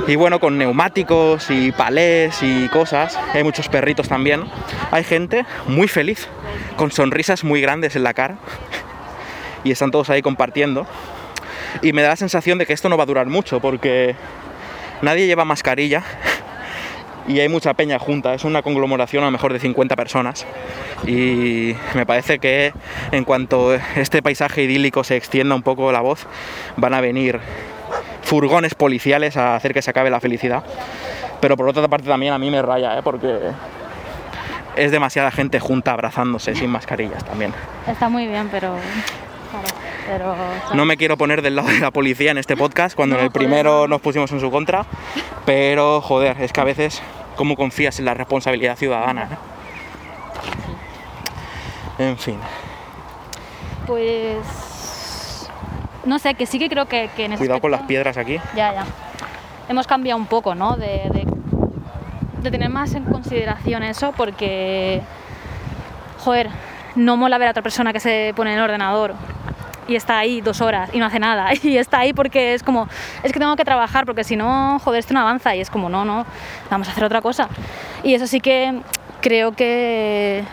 Y bueno, con neumáticos y palés y cosas. Hay muchos perritos también. Hay gente muy feliz, con sonrisas muy grandes en la cara. Y están todos ahí compartiendo. Y me da la sensación de que esto no va a durar mucho porque nadie lleva mascarilla y hay mucha peña junta. Es una conglomeración a lo mejor de 50 personas. Y me parece que en cuanto este paisaje idílico se extienda un poco la voz, van a venir furgones policiales a hacer que se acabe la felicidad. Pero por otra parte también a mí me raya, ¿eh? porque es demasiada gente junta abrazándose sin mascarillas también. Está muy bien, pero. Pero. No me quiero poner del lado de la policía en este podcast, cuando No, en el joder, primero no. nos pusimos en su contra, pero joder, es que a veces, ¿cómo confías en la responsabilidad ciudadana? eh? En fin, Pues. no sé, que sí que creo que, que en Cuidado con las piedras aquí. Ya, ya. Hemos cambiado un poco, ¿no? De, de- de tener más en consideración eso porque, joder, no mola ver a otra persona que se pone en el ordenador y está ahí dos horas y no hace nada. (laughs) Y está ahí porque es como, es que tengo que trabajar porque si no, joder, esto no avanza. Y es como, no, no, vamos a hacer otra cosa. Y eso sí que creo que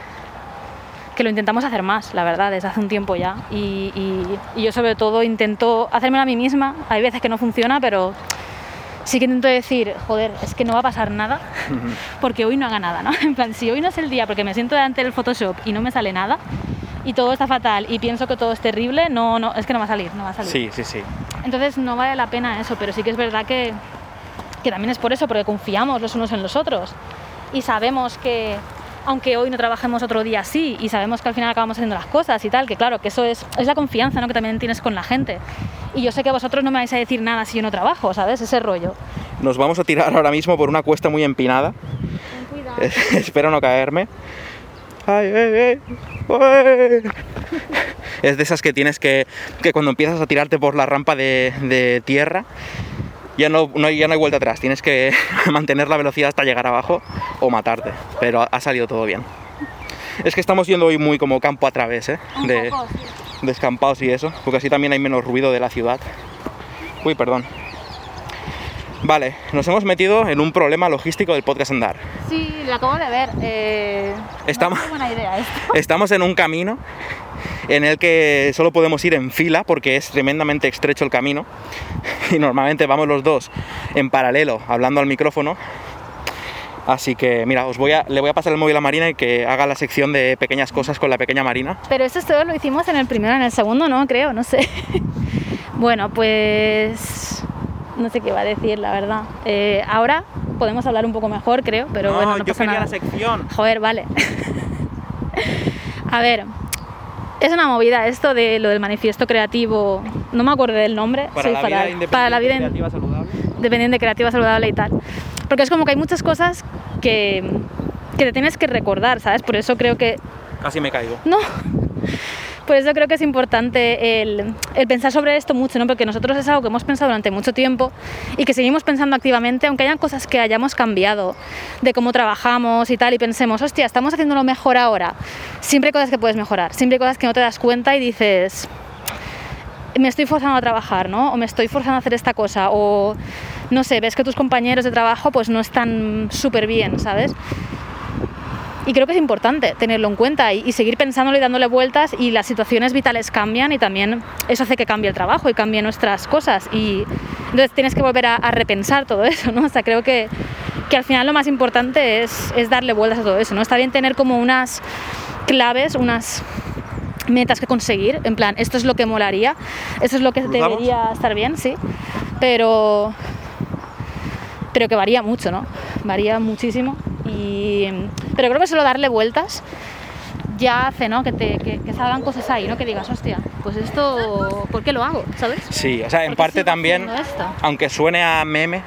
que lo intentamos hacer más, la verdad, desde hace un tiempo ya. Y, y- y yo sobre todo intento hacérmelo a mí misma. Hay veces que no funciona, pero sí que intento decir, joder, es que no va a pasar nada porque hoy no haga nada, ¿no? (laughs) En plan, si hoy no es el día porque me siento delante del Photoshop y no me sale nada y todo está fatal y pienso que todo es terrible, no, no, es que no va a salir, no va a salir. Sí, sí, sí. Entonces no vale la pena eso, pero sí que es verdad que, que también es por eso, porque confiamos los unos en los otros y sabemos que aunque hoy no trabajemos otro día sí y sabemos que al final acabamos haciendo las cosas y tal, que claro, que eso es, es la confianza ¿no? que también tienes con la gente. Y yo sé que vosotros no me vais a decir nada si yo no trabajo, ¿sabes? Ese rollo. Nos vamos a tirar ahora mismo por una cuesta muy empinada. Cuidado. (laughs) Espero no caerme. Ay, ay, ay, ay. Es de esas que tienes que, que cuando empiezas a tirarte por la rampa de, de tierra, ya no, no hay, ya no hay vuelta atrás. Tienes que (laughs) mantener la velocidad hasta llegar abajo o matarte. Pero ha, ha salido todo bien. Es que estamos yendo hoy muy como campo a través, ¿eh? De descampados y eso, porque así también hay menos ruido de la ciudad. Uy, perdón. Vale, nos hemos metido en un problema logístico del podcast andar. Sí, lo acabo de ver. Eh, Estamos- no es buena idea esto. (laughs) Estamos en un camino en el que solo podemos ir en fila porque es tremendamente estrecho el camino (laughs) y normalmente vamos los dos en paralelo hablando al micrófono. Así que mira, os voy a, le voy a pasar el móvil a Marina y que haga la sección de pequeñas cosas con la pequeña Marina. Pero eso todo lo hicimos en el primero, en el segundo no, creo, no sé. (laughs) bueno, pues no sé qué iba a decir, la verdad. Eh, ahora podemos hablar un poco mejor, creo, pero bueno, no pasa nada. sección. Joder, vale. (laughs) a ver, es una movida esto de lo del manifiesto creativo. No me acuerdo del nombre. Para soy la, fatal. vida independiente, Para la vida creativa, saludable. dependiente, creativa, saludable y tal. Porque es como que hay muchas cosas que, que te tienes que recordar, ¿sabes? Por eso creo que Casi me caigo. no. Por eso creo que es importante el, pensar sobre esto mucho, ¿no? Porque nosotros es algo que hemos pensado durante mucho tiempo y que seguimos pensando activamente, aunque hayan cosas que hayamos cambiado de cómo trabajamos y tal, y pensemos, hostia, estamos haciendo lo mejor ahora. Siempre hay cosas que puedes mejorar, siempre hay cosas que no te das cuenta y dices, me estoy forzando a trabajar, ¿no? O me estoy forzando a hacer esta cosa, o no sé, ves que tus compañeros de trabajo pues no están súper bien, ¿sabes? Y creo que es importante tenerlo en cuenta y, y seguir pensándolo y dándole vueltas y las situaciones vitales cambian y también eso hace que cambie el trabajo y cambie nuestras cosas y entonces tienes que volver a, a repensar todo eso, ¿no? O sea, creo que, que al final lo más importante es, es darle vueltas a todo eso, ¿no? Está bien tener como unas claves, unas metas que conseguir, en plan, esto es lo que molaría, esto es lo que debería estar bien, sí, pero pero que varía mucho, ¿no? Varía muchísimo. Y, pero creo que solo darle vueltas ya hace, ¿no? Que, te, que, que salgan cosas ahí, ¿no? Que digas, hostia, pues esto, ¿por qué lo hago? ¿Sabes? Sí, o sea, en ¿Por qué parte también, aunque suene a meme,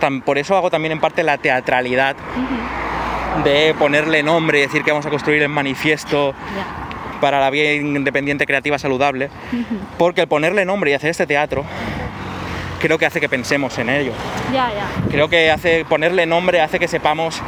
tam- por eso hago también en parte la teatralidad de ponerle nombre y decir que vamos a construir el manifiesto para la vida independiente, creativa, saludable, porque el ponerle nombre y hacer este teatro creo que hace que pensemos en ello. Ya, ya. Creo que hace ponerle nombre hace que sepamos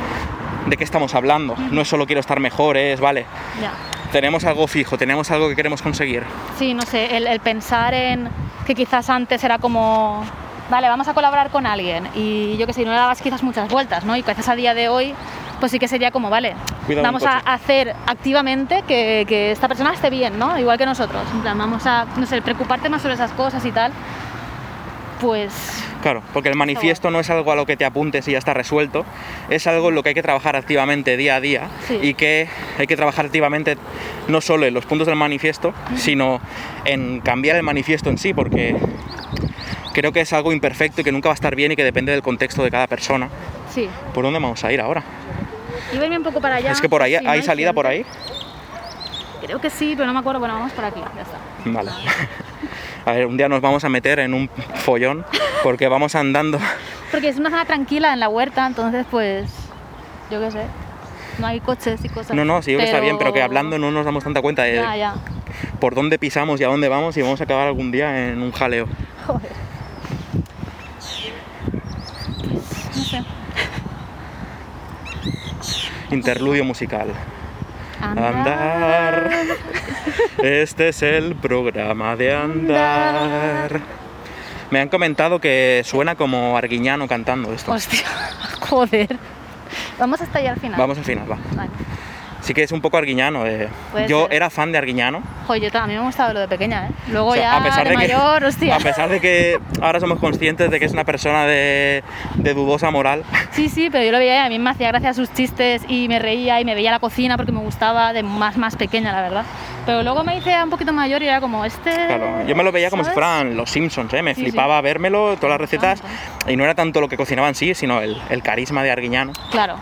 de qué estamos hablando. No es solo quiero estar mejor, es vale. Ya. Tenemos algo fijo, tenemos algo que queremos conseguir. Sí, no sé, el, el pensar en que quizás antes era como, vale, vamos a colaborar con alguien y yo que sé, no le dabas quizás muchas vueltas, ¿no? Y quizás a día de hoy, pues sí que sería como, vale, Cuidado, vamos a hacer activamente que, que esta persona esté bien, ¿no? Igual que nosotros. En plan, vamos a, no sé, preocuparte más sobre esas cosas y tal. Pues Claro, porque el manifiesto no es algo a lo que te apuntes y ya está resuelto, es algo en lo que hay que trabajar activamente día a día Sí. y que hay que trabajar activamente no solo en los puntos del manifiesto, sino en cambiar el manifiesto en sí, porque creo que es algo imperfecto y que nunca va a estar bien y que depende del contexto de cada persona. sí. ¿Por dónde vamos a ir ahora? Verme un poco para allá. es que por ahí no hay salida por ahí. Creo que sí, pero no me acuerdo. Bueno, vamos por aquí, ya está. Vale. A ver, un día nos vamos a meter en un follón porque vamos andando. Porque es una zona tranquila en la huerta, entonces pues, yo qué sé, no hay coches y cosas. No, no, sí, que está bien, pero que hablando no nos damos tanta cuenta de Ya, ya. por dónde pisamos y a dónde vamos y vamos a acabar algún día en un jaleo. Joder. No sé. Interludio musical. Andar. Este es el programa de andar. Me han comentado que suena como Arguiñano cantando esto. Hostia, (laughs) joder. Vamos hasta allá al final. Vamos al final, va. Vale. Sí que es un poco Arguiñano. eh. Yo ser. era fan de Arguiñano. Joder, yo también me gustaba lo de pequeña, ¿eh? Luego O sea, ya a pesar de, de, que, mayor, (laughs) hostia. a pesar de que ahora somos conscientes de que es una persona de, de dudosa moral, Sí, sí, pero yo lo veía y a mí me hacía gracia sus chistes y me reía y me veía la cocina porque me gustaba de más más pequeña, la verdad. Pero luego me hice un poquito mayor y era como este... claro, yo me lo veía como si fueran los Simpsons, ¿eh? me Sí, sí. flipaba vérmelo, todas las recetas, encanta. y no era tanto lo que cocinaban sí, sino el, el carisma de Arguiñano. Claro.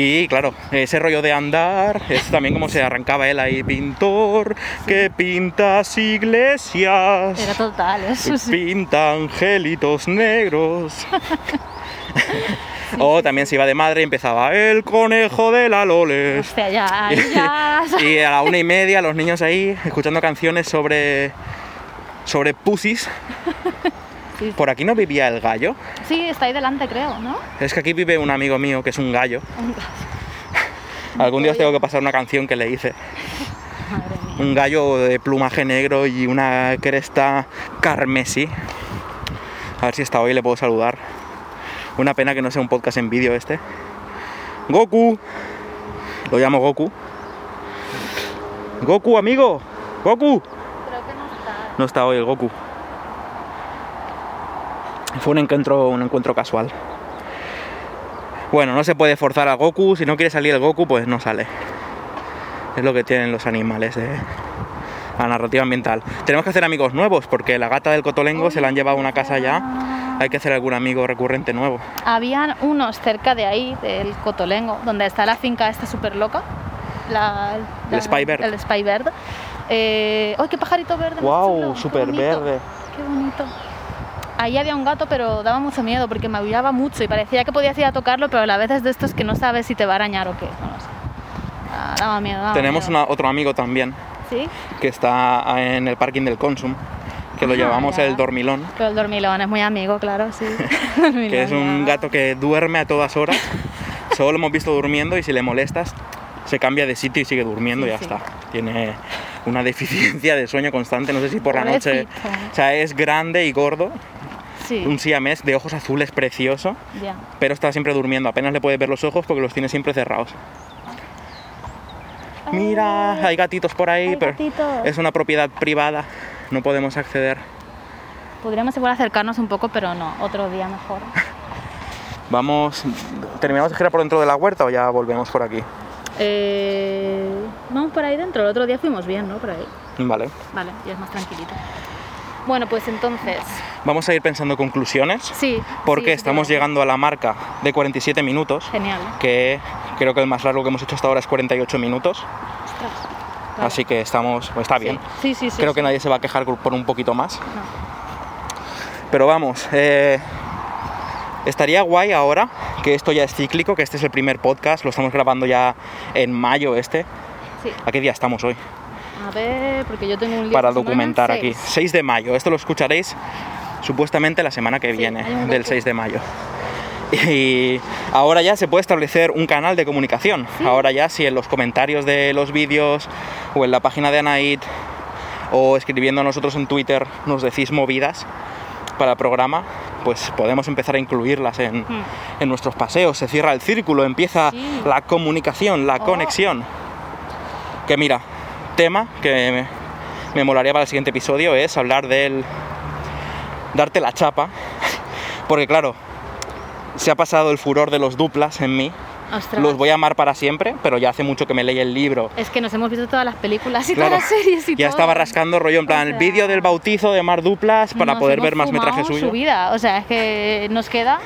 Y claro, ese rollo de andar es también como se arrancaba él ahí, pintor que pintas iglesias. Era total, eso sí. Pinta angelitos negros. (laughs) o también se iba de madre y empezaba el conejo de la Loles. Hostia, ya, ahí (laughs) ya... y a la una y media los niños ahí escuchando canciones sobre sobre pusis. (laughs) Sí. Por aquí no vivía el gallo. Sí, está ahí delante, creo, ¿no? Es que aquí vive un amigo mío que es un gallo. (laughs) Algún día os tengo que pasar una canción que le hice. Madre mía. Un gallo de plumaje negro y una cresta carmesí. A ver si está hoy le puedo saludar. Una pena que no sea un podcast en vídeo este. Goku. Lo llamo Goku. Goku, amigo. Goku. Creo que no está. No está hoy el Goku. Fue un encuentro, un encuentro casual. Bueno, no se puede forzar a Goku. Si no quiere salir el Goku, pues no sale. Es lo que tienen los animales de la narrativa ambiental. Tenemos que hacer amigos nuevos porque la gata del Cotolengo se la han llevado a una casa ya. Hay que hacer algún amigo recurrente nuevo. Habían unos cerca de ahí, del Cotolengo, donde está la finca esta súper loca. La, El la- Spy Bird. El Spy Bird. Eh, ¡Ay, qué pajarito verde! Qué súper verde. ¡Qué bonito! Ahí había un gato, pero daba mucho miedo porque me aullaba mucho y parecía que podías ir a tocarlo, pero a la vez es de estos que no sabes si te va a arañar o qué. No lo sé. Ah, daba miedo. daba Tenemos miedo. una- otro amigo también ¿Sí? que está en el parking del Consum, que lo Ajá, llamamos ya. el dormilón. Pero el dormilón es muy amigo, claro, sí. (laughs) que es un gato que duerme a todas horas. Solo lo hemos visto durmiendo y si le molestas, se cambia de sitio y sigue durmiendo y Sí, ya sí. está. Tiene una deficiencia de sueño constante, no sé si por la noche. O sea, es grande y gordo, Sí, un siamés de ojos azules precioso, pero está siempre durmiendo. Apenas le puedes ver los ojos porque los tiene siempre cerrados. Mira, hay gatitos por ahí, pero gatitos. es una propiedad privada, no podemos acceder. Podríamos igual acercarnos un poco, pero no, otro día mejor. (laughs) Vamos, ¿terminamos de girar por dentro de la huerta o ya volvemos por aquí? Eh, no, por ahí dentro. El otro día fuimos bien, ¿no? Por ahí. Vale. Vale, ya es más tranquilito. Bueno, pues entonces, Vamos a ir pensando conclusiones. sí. Porque sí, estamos llegando a la marca de 47 minutos, Genial. que creo que el más largo que hemos hecho hasta ahora es 48 minutos, Ostras. Así que estamos, pues está bien. Sí, sí, sí. creo sí. que nadie se va a quejar por un poquito más. No. Pero vamos, eh, estaría guay ahora que esto ya es cíclico, que este es el primer podcast, lo estamos grabando ya en mayo este. Sí. ¿A qué día estamos hoy? A ver, porque yo tengo un lío Para documentar aquí. seis. 6 de mayo, esto lo escucharéis supuestamente la semana que Sí, viene, del docu. 6 de mayo. Y ahora ya se puede establecer un canal de comunicación. Ahora ya si en los comentarios de los vídeos o en la página de Anaid o escribiendo a nosotros en Twitter nos decís movidas para el programa, pues podemos empezar a incluirlas en, Hmm. en nuestros paseos. Se cierra el círculo, empieza la comunicación, la Oh. conexión. Que mira, tema que me, me molaría para el siguiente episodio es hablar del darte la chapa, (laughs) porque claro, se ha pasado el furor de los duplas en mí. Ostras. Los voy a amar para siempre, pero ya hace mucho que me leí el libro. Es que nos hemos visto todas las películas y Claro, todas las series y ya todo. estaba rascando rollo en plan O el vídeo del bautizo de Mar Duplas para poder ver más metraje suyo. su vida. O sea, es que nos queda...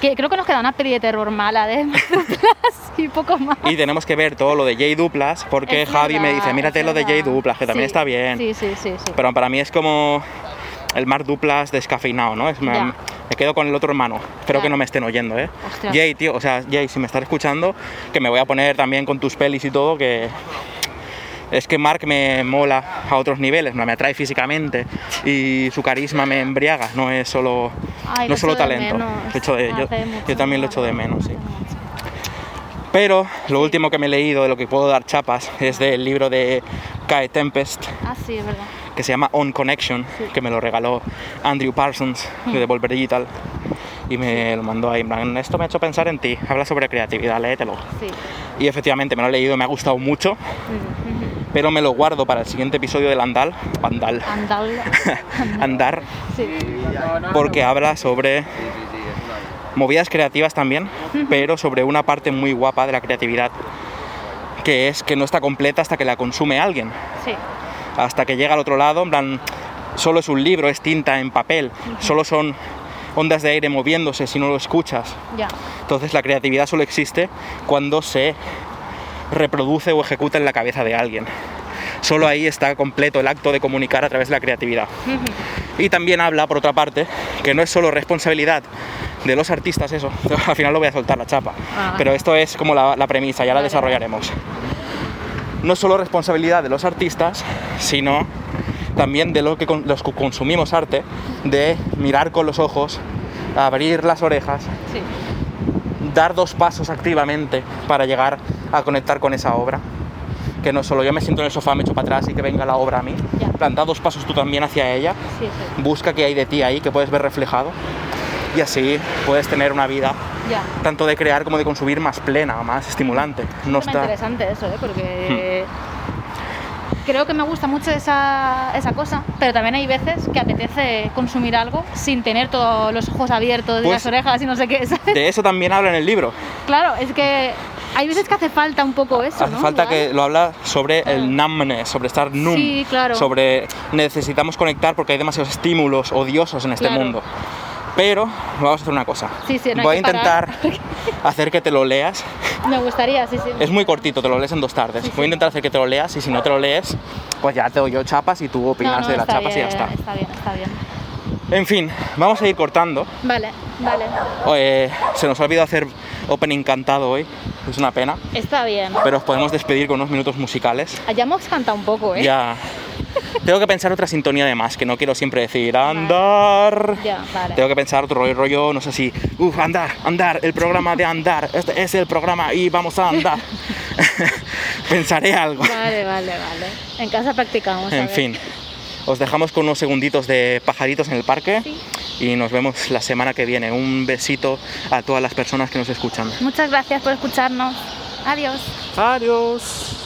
Que creo que nos queda una peli de terror mala de duplas (laughs) y poco más. Y tenemos que ver todo lo de Jay Duplas, porque Es Javi me dice, mírate lo de Jay. Duplas, que también Sí, está bien. Sí, sí, sí. sí. Pero para mí es como el Mar Duplas descafeinado, ¿no? Es, me, quedo con el otro hermano. Espero Ya. que no me estén oyendo, ¿eh? Ostras. Jay, tío, o sea, Jay, si me estás escuchando, que me voy a poner también con tus pelis y todo, que, es que Mark me mola a otros niveles, me atrae físicamente y su carisma me embriaga, no es solo, Ay, no es solo talento. menos. Lo echo de- yo, también lo echo de menos, sí. Pero lo último que me he leído de lo que puedo dar chapas es del libro de Kai Tempest, Ah, sí, es verdad. que se llama On Connection, Sí. que me lo regaló Andrew Parsons de Volver Digital y me lo mandó ahí. en plan, Esto me ha hecho pensar en ti, habla sobre creatividad, léetelo. Sí. Y efectivamente me lo he leído, me ha gustado mucho, pero me lo guardo para el siguiente episodio del Andal, Andal, Andal. (laughs) Andar, Sí. porque habla sobre movidas creativas también, pero sobre una parte muy guapa de la creatividad, que es que no está completa hasta que la consume alguien. Sí. hasta que llega al otro lado, en plan, solo es un libro, es tinta en papel, solo son ondas de aire moviéndose si no lo escuchas. Ya. Entonces la creatividad solo existe cuando se reproduce o ejecuta en la cabeza de alguien. Solo ahí está completo el acto de comunicar a través de la creatividad. (laughs) Y también habla, por otra parte, que no es solo responsabilidad de los artistas eso, (laughs) al final lo voy a soltar la chapa, Ah. pero esto es como la, la premisa, ya la Vale, desarrollaremos no es solo responsabilidad de los artistas, sino también de lo que con- los que consumimos arte, de mirar con los ojos, abrir las orejas, Sí. Dar dos pasos activamente para llegar a conectar con esa obra. Que no solo yo me siento en el sofá, me echo para atrás y que venga la obra a mí. Ya. Planta dos pasos tú también hacia ella. Sí, sí. Busca qué hay de ti ahí, que puedes ver reflejado. Y así puedes tener una vida Ya. tanto de crear como de consumir más plena, más estimulante. No Es está... interesante eso, ¿eh? porque creo que me gusta mucho esa, esa cosa, pero también hay veces que apetece consumir algo sin tener todos los ojos abiertos y Pues- las orejas y no sé qué. (laughs) ¿sabes? De eso también habla en el libro. Claro, es que hay veces que hace falta un poco eso, Hace ¿no? falta que lo habla sobre el numbness, sobre estar numb, Sí, claro. sobre necesitamos conectar porque hay demasiados estímulos odiosos en este Claro. mundo. Pero vamos a hacer una cosa. Sí, sí, no Voy a intentar (laughs) hacer que te lo leas. Me gustaría, sí, sí. Es muy cortito, te lo lees en dos tardes. Sí, Voy a intentar hacer que te lo leas y si no te lo lees, pues ya te doy yo chapas y tú opinas No, no, de las chapas y ya está. Está bien, está bien. En fin, vamos a ir cortando. Vale, vale. Eh, se nos ha olvidado hacer opening cantado hoy, es una pena, Está bien. pero os podemos despedir con unos minutos musicales. Ya hemos cantado un poco, ¿eh? Ya. Tengo que pensar otra sintonía de más, que no quiero siempre decir andar. Ya, vale. Tengo que pensar otro rollo, rollo, no sé si, uff, andar, andar, el programa de andar, este es el programa y vamos a andar. (laughs) Pensaré algo. Vale, vale, vale. En casa practicamos. a En ver. fin, os dejamos con unos segunditos de pajaritos en el parque Sí. y nos vemos la semana que viene. Un besito a todas las personas que nos escuchan. Muchas gracias por escucharnos. Adiós. Adiós.